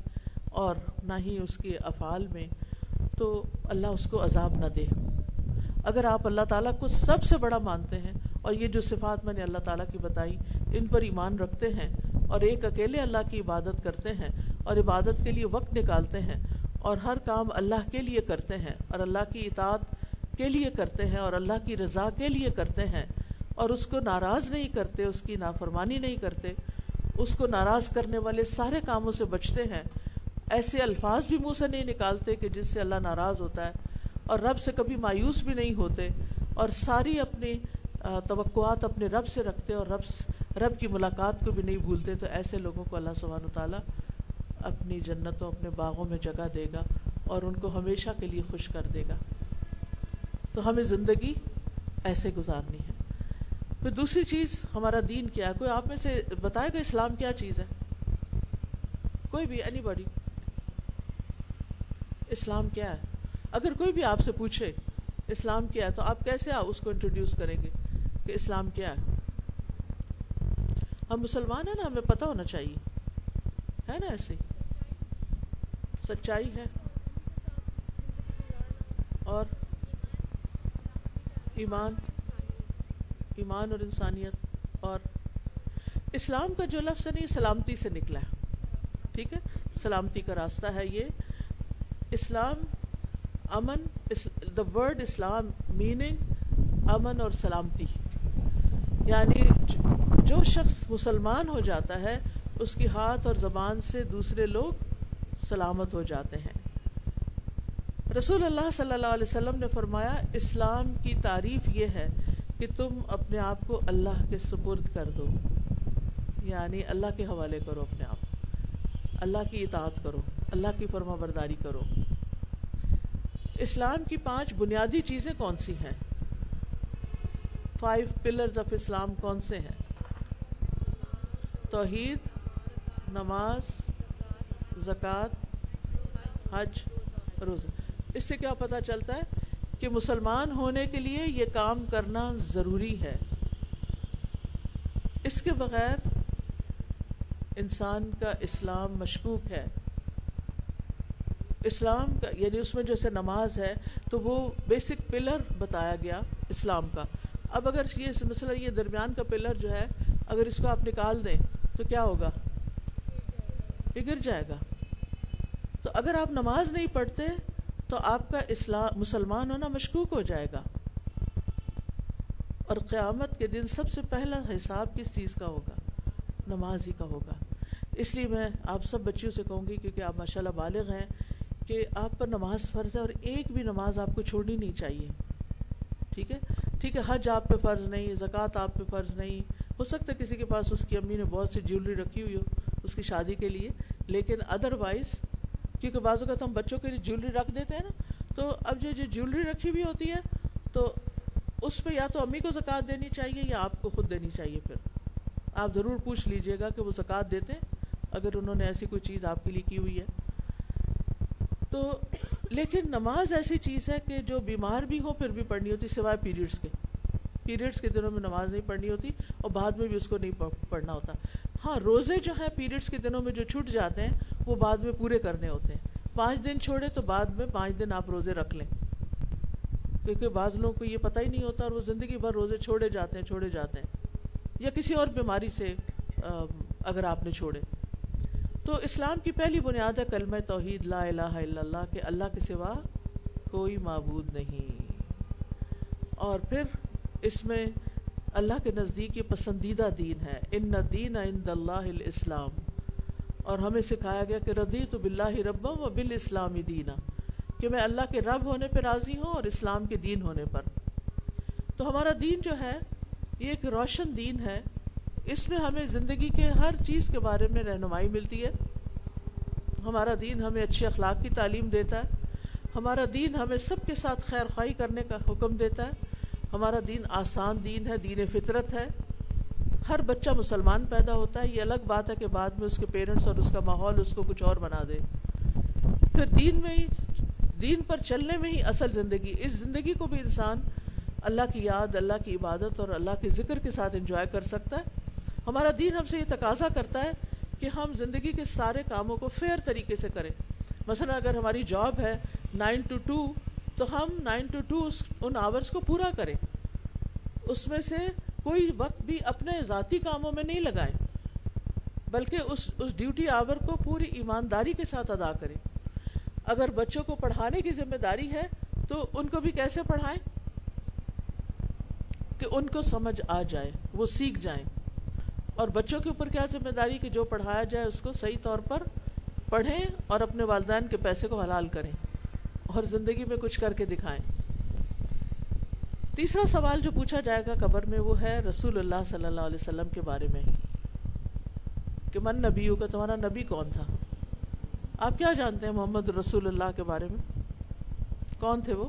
اور نہ ہی اس کے افعال میں، تو اللہ اس کو عذاب نہ دے۔ اگر آپ اللہ تعالیٰ کو سب سے بڑا مانتے ہیں اور یہ جو صفات میں نے اللہ تعالیٰ کی بتائی، ان پر ایمان رکھتے ہیں اور ایک اکیلے اللہ کی عبادت کرتے ہیں اور عبادت کے لیے وقت نکالتے ہیں اور ہر کام اللہ کے لیے کرتے ہیں اور اللہ کی اطاعت کے لیے کرتے ہیں اور اللہ کی رضا کے لیے کرتے ہیں اور اس کو ناراض نہیں کرتے، اس کی نافرمانی نہیں کرتے۔ اس کو ناراض کرنے والے سارے کاموں سے بچتے ہیں۔ ایسے الفاظ بھی منہ سے نہیں نکالتے کہ جس سے اللہ ناراض ہوتا ہے اور رب سے کبھی مایوس بھی نہیں ہوتے اور ساری اپنی توقعات اپنے رب سے رکھتے اور رب رب کی ملاقات کو بھی نہیں بھولتے، تو ایسے لوگوں کو اللہ سبحانہ و تعالیٰ اپنی جنتوں، اپنے باغوں میں جگہ دے گا اور ان کو ہمیشہ کے لیے خوش کر دے گا۔ تو ہمیں زندگی ایسے گزارنی ہے۔ پھر دوسری چیز ہمارا دین کیا ہے؟ کوئی آپ میں سے بتائے گا اسلام کیا چیز ہے؟ کوئی بھی اینی باڈی اسلام کیا ہے؟ اگر کوئی بھی آپ سے پوچھے اسلام کیا ہے، تو آپ کیسے اس کو انٹروڈیوس کریں گے؟ کہ اسلام کیا ہے؟ ہم مسلمان ہیں نا، ہمیں پتہ ہونا چاہیے۔ ہے نا ایسے؟ سچائی ہے۔ اور ایمان ایمان اور انسانیت۔ اور اسلام کا جو لفظ ہے نہیں سلامتی سے نکلا ہے۔ ٹھیک ہے؟ سلامتی کا راستہ ہے یہ۔ اسلام، امن دا ورڈ اسلام میننگ امن اور سلامتی۔ یعنی جو شخص مسلمان ہو جاتا ہے، اس کی ہاتھ اور زبان سے دوسرے لوگ سلامت ہو جاتے ہیں۔ رسول اللہ صلی اللہ علیہ وسلم نے فرمایا، اسلام کی تعریف یہ ہے کہ تم اپنے آپ کو اللہ کے سپرد کر دو۔ یعنی اللہ کے حوالے کرو اپنے آپ۔ اللہ کی اطاعت کرو، اللہ کی فرما برداری کرو۔ اسلام کی پانچ بنیادی چیزیں کون سی ہیں؟ فائیو پلرز آف اسلام کون سے ہیں؟ توحید، نماز، زکوٰۃ، حج، روزہ۔ اس سے کیا پتہ چلتا ہے کہ مسلمان ہونے کے لیے یہ کام کرنا ضروری ہے۔ اس کے بغیر انسان کا اسلام مشکوک ہے۔ اسلام کا یعنی اس میں جیسے نماز ہے، تو وہ بیسک پلر بتایا گیا اسلام کا۔ اب اگر یہ مثلا یہ درمیان کا پلر جو ہے، اگر اس کو آپ نکال دیں تو کیا ہوگا؟ یہ گر جائے گا۔ تو اگر آپ نماز نہیں پڑھتے تو آپ کا اسلام مسلمان ہونا مشکوک ہو جائے گا۔ اور قیامت کے دن سب سے پہلا حساب کس چیز کا ہوگا؟ نماز ہی کا ہوگا۔ اس لیے میں آپ سب بچیوں سے کہوں گی، کیونکہ آپ ماشاء اللہ بالغ ہیں، کہ آپ پر نماز فرض ہے اور ایک بھی نماز آپ کو چھوڑنی نہیں چاہیے۔ ٹھیک ہے؟ ٹھیک ہے، حج آپ پہ فرض نہیں، زکوٰۃ آپ پہ فرض نہیں۔ ہو سکتا ہے کسی کے پاس اس کی امی نے بہت سی جیولری رکھی ہوئی ہو، اس کی شادی کے لیے۔ لیکن ادروائز کیونکہ بعض اوقات ہم بچوں کے لیے جیولری رکھ دیتے ہیں نا، تو اب جو جو جیولری رکھی ہوئی ہوتی ہے، تو اس پہ یا تو امی کو زکوٰۃ دینی چاہیے یا آپ کو خود دینی چاہیے۔ پھر آپ ضرور پوچھ لیجیے گا کہ وہ زکوٰۃ دیتے ہیں، اگر انہوں نے ایسی کوئی چیز آپ کے لیے کی ہوئی ہے۔ تو لیکن نماز ایسی چیز ہے کہ جو بیمار بھی ہو پھر بھی پڑھنی ہوتی، سوائے پیریڈس کے۔ پیریڈس کے دنوں میں نماز نہیں پڑھنی ہوتی اور بعد میں بھی اس کو نہیں پڑھنا ہوتا۔ ہاں روزے جو ہیں پیریڈس کے دنوں میں جو چھٹ جاتے ہیں، وہ بعد میں پورے کرنے ہوتے ہیں۔ پانچ دن چھوڑے تو بعد میں پانچ دن آپ روزے رکھ لیں۔ کیونکہ بعض لوگوں کو یہ پتہ ہی نہیں ہوتا اور وہ زندگی بھر روزے چھوڑے جاتے ہیں، چھوڑے جاتے ہیں۔ یا کسی اور بیماری سے اگر آپ نے چھوڑے۔ تو اسلام کی پہلی بنیاد ہے کلمہ توحید، لا الہ الا اللہ، کہ اللہ کے سوا کوئی معبود نہیں۔ اور پھر اس میں اللہ کے نزدیک یہ پسندیدہ دین ہے، ان دین عند اللہ الاسلام۔ اور ہمیں سکھایا گیا کہ ردی تو بلّہ رب و بال اسلامی دینا، کہ میں اللہ کے رب ہونے پہ راضی ہوں اور اسلام کے دین ہونے پر۔ تو ہمارا دین جو ہے، یہ ایک روشن دین ہے۔ اس میں ہمیں زندگی کے ہر چیز کے بارے میں رہنمائی ملتی ہے۔ ہمارا دین ہمیں اچھے اخلاق کی تعلیم دیتا ہے۔ ہمارا دین ہمیں سب کے ساتھ خیر خواہی کرنے کا حکم دیتا ہے۔ ہمارا دین آسان دین ہے، دین فطرت ہے۔ ہر بچہ مسلمان پیدا ہوتا ہے۔ یہ الگ بات ہے کہ بعد میں اس کے پیرنٹس اور اس کا ماحول اس کو کچھ اور بنا دے۔ پھر دین میں ہی، دین پر چلنے میں ہی اصل زندگی، اس زندگی کو بھی انسان اللہ کی یاد، اللہ کی عبادت اور اللہ کے ذکر کے ساتھ انجوائے کر سکتا ہے۔ ہمارا دین ہم سے یہ تقاضا کرتا ہے کہ ہم زندگی کے سارے کاموں کو فیئر طریقے سے کریں۔ مثلا اگر ہماری جاب ہے نائن ٹو ٹو تو ہم nine two two in hours کو پورا کریں۔ اس میں سے کوئی وقت بھی اپنے ذاتی کاموں میں نہیں لگائیں، بلکہ اس اس ڈیوٹی آور کو پوری ایمانداری کے ساتھ ادا کریں۔ اگر بچوں کو پڑھانے کی ذمہ داری ہے، تو ان کو بھی کیسے پڑھائیں؟ کہ ان کو سمجھ آ جائے، وہ سیکھ جائیں۔ اور بچوں کے اوپر کیا ذمہ داری کہ جو پڑھایا جائے اس کو صحیح طور پر پڑھیں اور اپنے والدین کے پیسے کو حلال کریں اور زندگی میں کچھ کر کے دکھائیں۔ تیسرا سوال جو پوچھا جائے گا قبر میں وہ ہے رسول اللہ صلی اللہ علیہ وسلم کے بارے میں کہ من نبیوں کا تمہارا نبی کون تھا؟ آپ کیا جانتے ہیں محمد رسول اللہ کے بارے میں؟ کون تھے وہ؟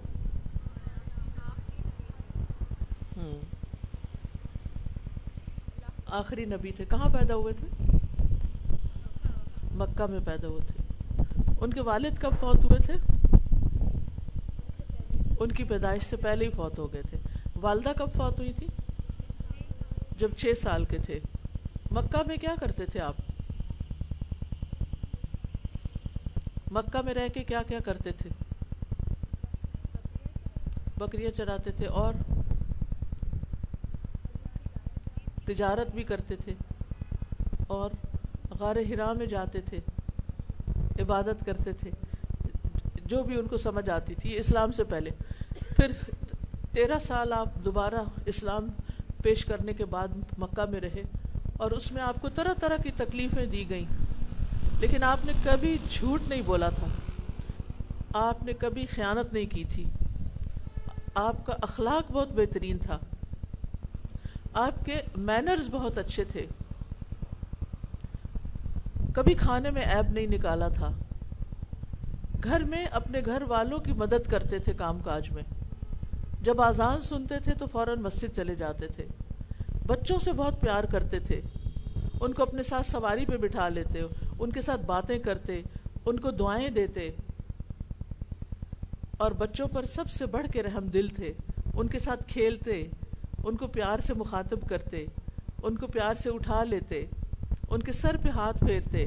آخری نبی تھے۔ کہاں پیدا ہوئے تھے؟ مکہ میں پیدا ہوئے تھے۔ ان کے والد کب فوت ہوئے تھے؟ ان کی پیدائش سے پہلے ہی فوت ہو گئے تھے۔ والدہ کب فوت ہوئی تھی؟ جب چھ سال کے تھے۔ مکہ میں کیا کرتے تھے آپ؟ مکہ میں رہ کے کیا کیا کرتے تھے؟ بکریاں چراتے تھے اور تجارت بھی کرتے تھے اور غار ہرا میں جاتے تھے، عبادت کرتے تھے، جو بھی ان کو سمجھ آتی تھی، اسلام سے پہلے۔ پھر تیرہ سال آپ دوبارہ اسلام پیش کرنے کے بعد مکہ میں رہے اور اس میں آپ کو طرح طرح کی تکلیفیں دی گئیں۔ لیکن آپ نے کبھی جھوٹ نہیں بولا تھا۔ آپ نے کبھی خیانت نہیں کی تھی۔ آپ کا اخلاق بہت بہترین تھا۔ آپ کے مینرز بہت اچھے تھے۔ کبھی کھانے میں ایب نہیں نکالا تھا۔ گھر میں اپنے گھر والوں کی مدد کرتے تھے کام کاج میں۔ جب آزان سنتے تھے تو فوراً مسجد چلے جاتے تھے۔ بچوں سے بہت پیار کرتے تھے۔ ان کو اپنے ساتھ سواری پہ بٹھا لیتے، ان کے ساتھ باتیں کرتے، ان کو دعائیں دیتے۔ اور بچوں پر سب سے بڑھ کے رحم دل تھے۔ ان کے ساتھ کھیلتے۔ ان کو پیار سے مخاطب کرتے، ان کو پیار سے اٹھا لیتے، ان کے سر پہ ہاتھ پھیرتے۔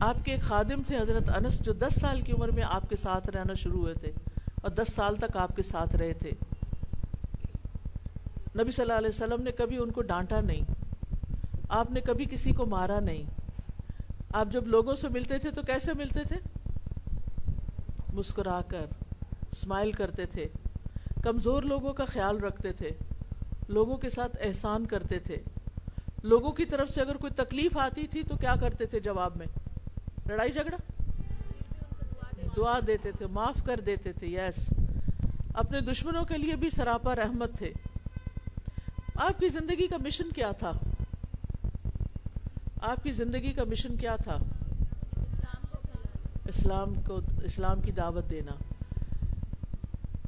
آپ کے ایک خادم تھے، حضرت انس، جو دس سال کی عمر میں آپ کے ساتھ رہنا شروع ہوئے تھے اور دس سال تک آپ کے ساتھ رہے تھے۔ نبی صلی اللہ علیہ وسلم نے کبھی ان کو ڈانٹا نہیں، آپ نے کبھی کسی کو مارا نہیں۔ آپ جب لوگوں سے ملتے تھے تو کیسے ملتے تھے؟ مسکرا کر، اسمائل کرتے تھے۔ کمزور لوگوں کا خیال رکھتے تھے، لوگوں کے ساتھ احسان کرتے تھے۔ لوگوں کی طرف سے اگر کوئی تکلیف آتی تھی تو کیا کرتے تھے جواب میں؟ لڑائی جھگڑا؟ دعا دیتے تھے، معاف کر دیتے تھے، یس۔ اپنے دشمنوں کے لیے بھی سراپا رحمت تھے۔ آپ کی زندگی کا مشن کیا تھا؟ آپ کی زندگی کا مشن کیا تھا؟ اسلام کو، اسلام کی دعوت دینا۔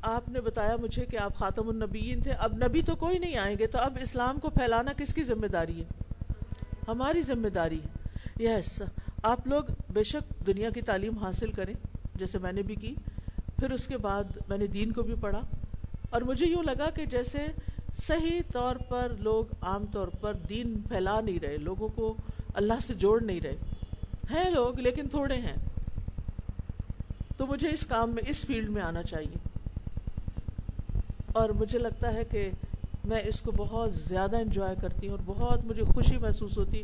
آپ نے بتایا مجھے کہ آپ خاتم النبیین تھے، اب نبی تو کوئی نہیں آئیں گے، تو اب اسلام کو پھیلانا کس کی ذمہ داری ہے؟ ہماری ذمہ داری ہے۔ یس آپ لوگ بے شک دنیا کی تعلیم حاصل کریں، جیسے میں نے بھی کی، پھر اس کے بعد میں نے دین کو بھی پڑھا۔ اور مجھے یوں لگا کہ جیسے صحیح طور پر لوگ عام طور پر دین پھیلا نہیں رہے، لوگوں کو اللہ سے جوڑ نہیں رہے۔ ہیں لوگ، لیکن تھوڑے ہیں۔ تو مجھے اس کام میں، اس فیلڈ میں آنا چاہیے۔ اور مجھے لگتا ہے کہ میں اس کو بہت زیادہ انجوائے کرتی ہوں اور بہت مجھے خوشی محسوس ہوتی۔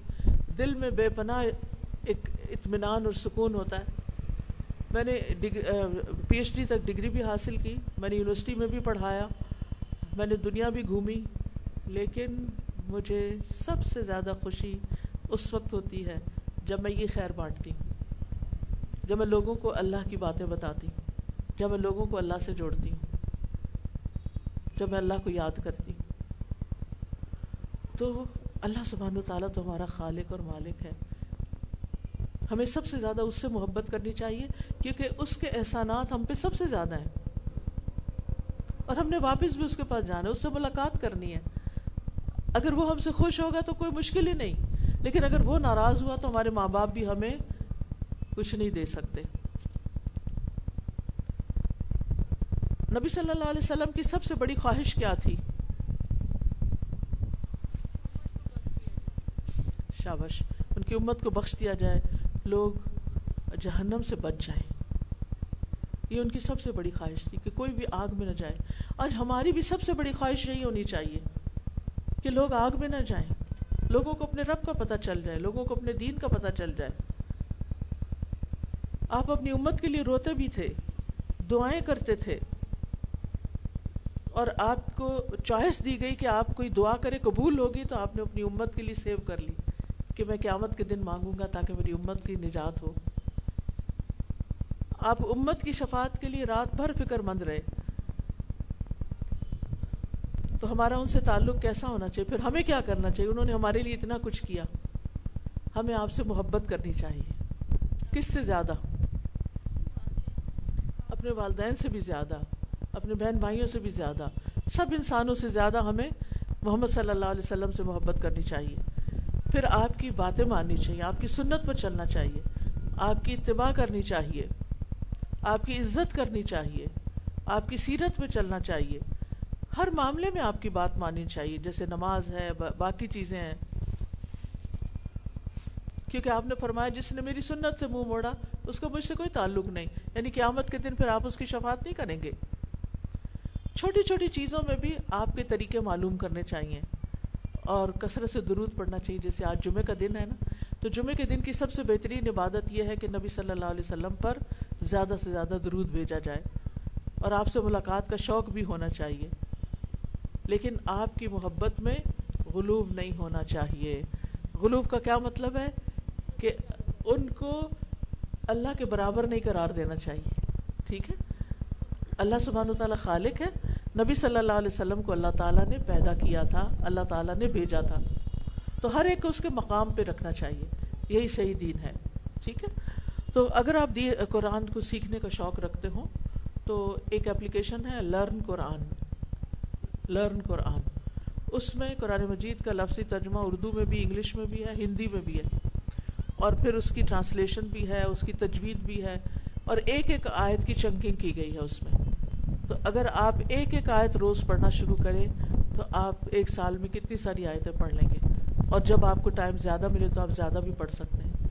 دل میں بے پناہ ایک اطمینان اور سکون ہوتا ہے۔ میں نے پی ایچ ڈی تک ڈگری بھی حاصل کی، میں نے یونیورسٹی میں بھی پڑھایا، میں نے دنیا بھی گھومی، لیکن مجھے سب سے زیادہ خوشی اس وقت ہوتی ہے جب میں یہ خیر بانٹتی ہوں۔ جب میں لوگوں کو اللہ کی باتیں بتاتی ہوں، جب میں لوگوں کو اللہ سے جوڑتی جب میں اللہ کو یاد کرتی تو اللہ سبحانہ و تعالیٰ تو ہمارا خالق اور مالک ہے۔ ہمیں سب سے زیادہ اس سے محبت کرنی چاہیے کیونکہ اس کے احسانات ہم پہ سب سے زیادہ ہیں۔ اور ہم نے واپس بھی اس کے پاس جانا ہے، اس سے ملاقات کرنی ہے۔ اگر وہ ہم سے خوش ہوگا تو کوئی مشکل ہی نہیں، لیکن اگر وہ ناراض ہوا تو ہمارے ماں باپ بھی ہمیں کچھ نہیں دے سکتے۔ نبی صلی اللہ علیہ وسلم کی سب سے بڑی خواہش کیا تھی؟ شابش ان کی امت کو بخش دیا جائے، لوگ جہنم سے بچ جائیں۔ یہ ان کی سب سے بڑی خواہش تھی کہ کوئی بھی آگ میں نہ جائے۔ آج ہماری بھی سب سے بڑی خواہش یہی ہونی چاہیے کہ لوگ آگ میں نہ جائیں۔ لوگوں کو اپنے رب کا پتہ چل جائے، لوگوں کو اپنے دین کا پتہ چل جائے۔ آپ اپنی امت کے لیے روتے بھی تھے، دعائیں کرتے تھے اور آپ کو چوائس دی گئی کہ آپ کوئی دعا کرے، قبول ہوگی تو آپ نے اپنی امت کے لیے سیو کر لی کہ میں قیامت کے دن مانگوں گا تاکہ میری امت کی نجات ہو۔ آپ امت کی شفاعت کے لیے رات بھر فکر مند رہے۔ تو ہمارا ان سے تعلق کیسا ہونا چاہیے؟ پھر ہمیں کیا کرنا چاہیے؟ انہوں نے ہمارے لیے اتنا کچھ کیا۔ ہمیں آپ سے محبت کرنی چاہیے۔ کس سے زیادہ؟ اپنے والدین سے بھی زیادہ۔ اپنے بہن بھائیوں سے بھی زیادہ۔ سب انسانوں سے زیادہ ہمیں محمد صلی اللہ علیہ وسلم سے محبت کرنی چاہیے۔ پھر آپ کی باتیں ماننی چاہیے، آپ کی سنت پر چلنا چاہیے۔ آپ کی اتباع کرنی چاہیے۔ آپ کی عزت کرنی چاہیے۔ آپ کی سیرت میں چلنا چاہیے۔ ہر معاملے میں آپ کی بات ماننی چاہیے، جیسے نماز ہے باقی چیزیں ہیں۔ کیونکہ آپ نے فرمایا، جس نے میری سنت سے منہ موڑا، اس کا مجھ سے کوئی تعلق نہیں۔ یعنی قیامت کے دن پھر آپ اس کی شفاعت نہیں کریں گے۔ چھوٹی چھوٹی چیزوں میں بھی آپ کے طریقے معلوم کرنے چاہیے اور کثرت سے درود پڑھنا چاہیے، جیسے آج جمعے کا دن ہے نا۔ تو جمعے کے دن کی سب سے بہترین عبادت یہ ہے کہ نبی صلی اللہ علیہ وسلم پر زیادہ سے زیادہ درود بھیجا جائے اور آپ سے ملاقات کا شوق بھی ہونا چاہیے۔ لیکن آپ کی محبت میں غلوب نہیں ہونا چاہیے۔ غلوب کا کیا مطلب ہے؟ کہ ان کو اللہ کے برابر نہیں قرار دینا چاہیے۔ ٹھیک ہے؟ اللہ سبحانہ و تعالیٰ خالق ہے نبی صلی اللہ علیہ وسلم کو اللہ تعالیٰ نے پیدا کیا تھا، اللہ تعالیٰ نے بھیجا تھا۔ تو ہر ایک کو اس کے مقام پہ رکھنا چاہیے۔ یہی صحیح دین ہے، ٹھیک ہے؟ تو اگر آپ قرآن کو سیکھنے کا شوق رکھتے ہوں، تو ایک اپلیکیشن ہے لرن قرآن۔ لرن قرآن۔ اس میں قرآن مجید کا لفظی ترجمہ اردو میں بھی، انگلش میں بھی ہے، ہندی میں بھی ہے۔ اور پھر اس کی ٹرانسلیشن بھی ہے، اس کی تجوید بھی ہے۔ اور ایک ایک آیت کی چنکنگ کی گئی ہے اس میں۔ تو اگر آپ ایک ایک آیت روز پڑھنا شروع کریں، تو آپ ایک سال میں کتنی ساری آیتیں پڑھ لیں گے؟ اور جب آپ کو ٹائم زیادہ ملے تو آپ زیادہ بھی پڑھ سکتے ہیں۔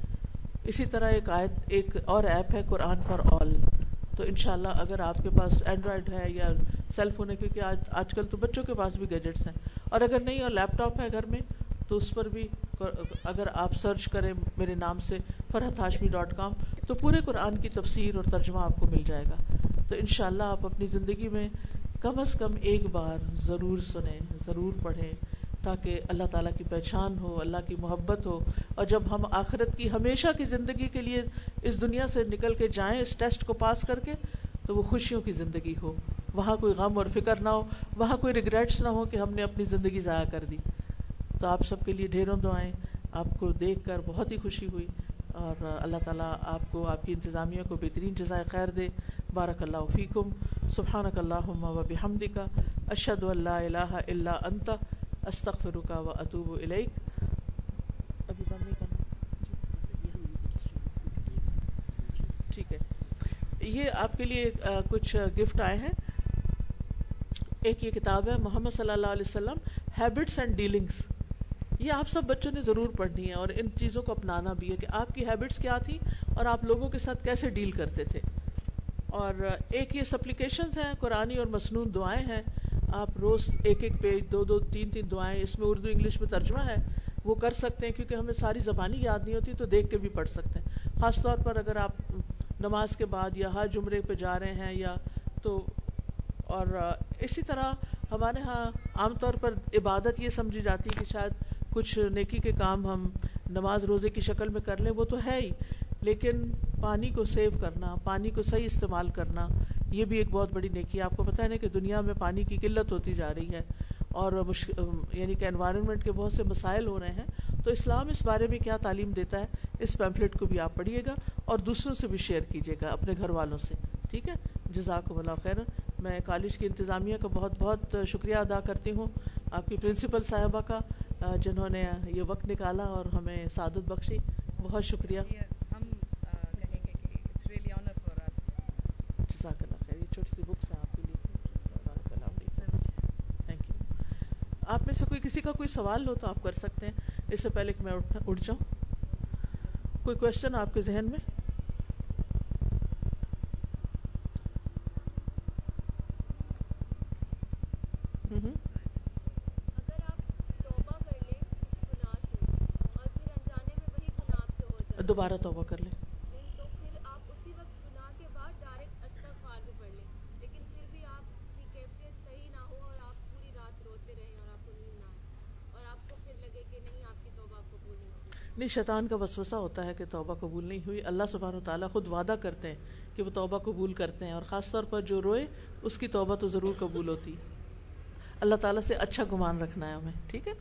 اسی طرح ایک آیت، ایک اور ایپ ہے، قرآن فار آل۔ تو انشاءاللہ اگر آپ کے پاس اینڈرائڈ ہے یا سیل فون ہے، کیونکہ آج آج کل تو بچوں کے پاس بھی گیجٹس ہیں۔ اور اگر نہیں، اور لیپ ٹاپ ہے گھر میں، تو اس پر بھی اگر آپ سرچ کریں میرے نام سے، فرحت ہاشمی ڈاٹ کام تو پورے قرآن کی تفسیر اور ترجمہ آپ کو مل جائے گا۔ تو انشاءاللہ آپ اپنی زندگی میں کم از کم ایک بار ضرور سنیں، ضرور پڑھیں تاکہ اللہ تعالیٰ کی پہچان ہو، اللہ کی محبت ہو۔ اور جب ہم آخرت کی ہمیشہ کی زندگی کے لیے اس دنیا سے نکل کے جائیں، اس ٹیسٹ کو پاس کر کے، تو وہ خوشیوں کی زندگی ہو۔ وہاں کوئی غم اور فکر نہ ہو، وہاں کوئی ریگریٹس نہ ہو کہ ہم نے اپنی زندگی ضائع کر دی۔ تو آپ سب کے لیے ڈھیروں دعائیں۔ آپ کو دیکھ کر بہت ہی خوشی ہوئی۔ اور اللہ تعالیٰ آپ کو، آپ کی انتظامیہ کو بہترین جزائے خیر دے۔ بارک اللہ فیکم۔ سبحانک اللہم و بحمدک۔ اشہد اللہ الہ الا انت۔ استغفرک و اتوب الیک۔ ابھی بند نہیں کرنا۔ ٹھیک ہے۔ یہ آپ کے لیے کچھ گفٹ آئے ہیں۔ ایک یہ کتاب ہے، محمد صلی اللہ علیہ وسلم، ہیبٹس اینڈ ڈیلنگس یہ آپ سب بچوں نے ضرور پڑھنی ہے اور ان چیزوں کو اپنانا بھی ہے کہ آپ کی ہیبٹس کیا تھی اور آپ لوگوں کے ساتھ کیسے ڈیل کرتے تھے۔ اور ایک یہ سپلیکیشنز ہیں قرآن اور مصنون دعائیں ہیں۔ آپ روز ایک ایک پیج دو دو، تین تین دعائیں، اس میں اردو، انگلش میں ترجمہ ہے، وہ کر سکتے ہیں کیونکہ ہمیں ساری زبانی یاد نہیں ہوتی تو دیکھ کے بھی پڑھ سکتے ہیں۔ خاص طور پر اگر آپ نماز کے بعد یا ہر جمرے پہ جا رہے ہیں یا تو، اور اسی طرح ہمارے ہاں عام طور پر عبادت یہ سمجھی جاتی ہے کہ شاید کچھ نیکی کے کام ہم نماز روزے کی شکل میں کر لیں، وہ تو ہے ہی۔ لیکن پانی کو سیو کرنا، پانی کو صحیح استعمال کرنا، یہ بھی ایک بہت بڑی نیکی ہے۔ آپ کو پتہ ہے نا کہ دنیا میں پانی کی قلت ہوتی جا رہی ہے اور یعنی کہ انوائرمنٹ کے بہت سے مسائل ہو رہے ہیں۔ تو اسلام اس بارے میں کیا تعلیم دیتا ہے؟ اس پیمفلٹ کو بھی آپ پڑھیے گا اور دوسروں سے بھی شیئر کیجیے گا، اپنے گھر والوں سے۔ ٹھیک ہے؟ جزاک اللہ خیر۔ میں کالج کی انتظامیہ کا بہت بہت شکریہ ادا کرتی ہوں۔ آپ کی پرنسپل صاحبہ کا جنہوں نے یہ وقت نکالا اور ہمیں سعادت بخشی بہت شکریہ۔ جزاک اللہ خیر یہ چھوٹی سی بکس ہیں آپ کے لیے۔ تھینک یو آپ میں سے کوئی کسی کا کوئی سوال ہو تو آپ کر سکتے ہیں۔ اس سے پہلے کہ میں اٹھ جاؤں۔ کوئی کوشچن آپ کے ذہن میں؟ دوبارہ توبہ کر لیں۔ نہیں شیطان کا وسوسہ ہوتا ہے کہ توبہ قبول نہیں ہوئی۔ اللہ سبحانہ و تعالیٰ خود وعدہ کرتے ہیں کہ وہ توبہ قبول کرتے ہیں اور خاص طور پر جو روئے اس کی توبہ تو ضرور قبول ہوتی۔ اللہ تعالیٰ سے اچھا گمان رکھنا ہے ہمیں ٹھیک ہے؟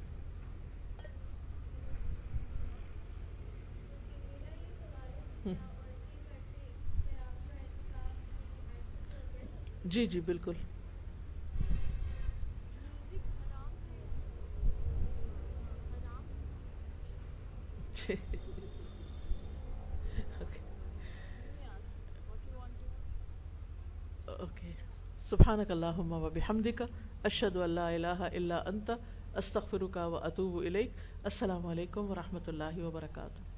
جی جی بالکل۔ سبحانک اللہم و بحمدک، اشہد اللہ الہ الا انت، استغفرک و اتوب الیک۔ السلام علیکم و رحمۃ اللہ وبرکاتہ۔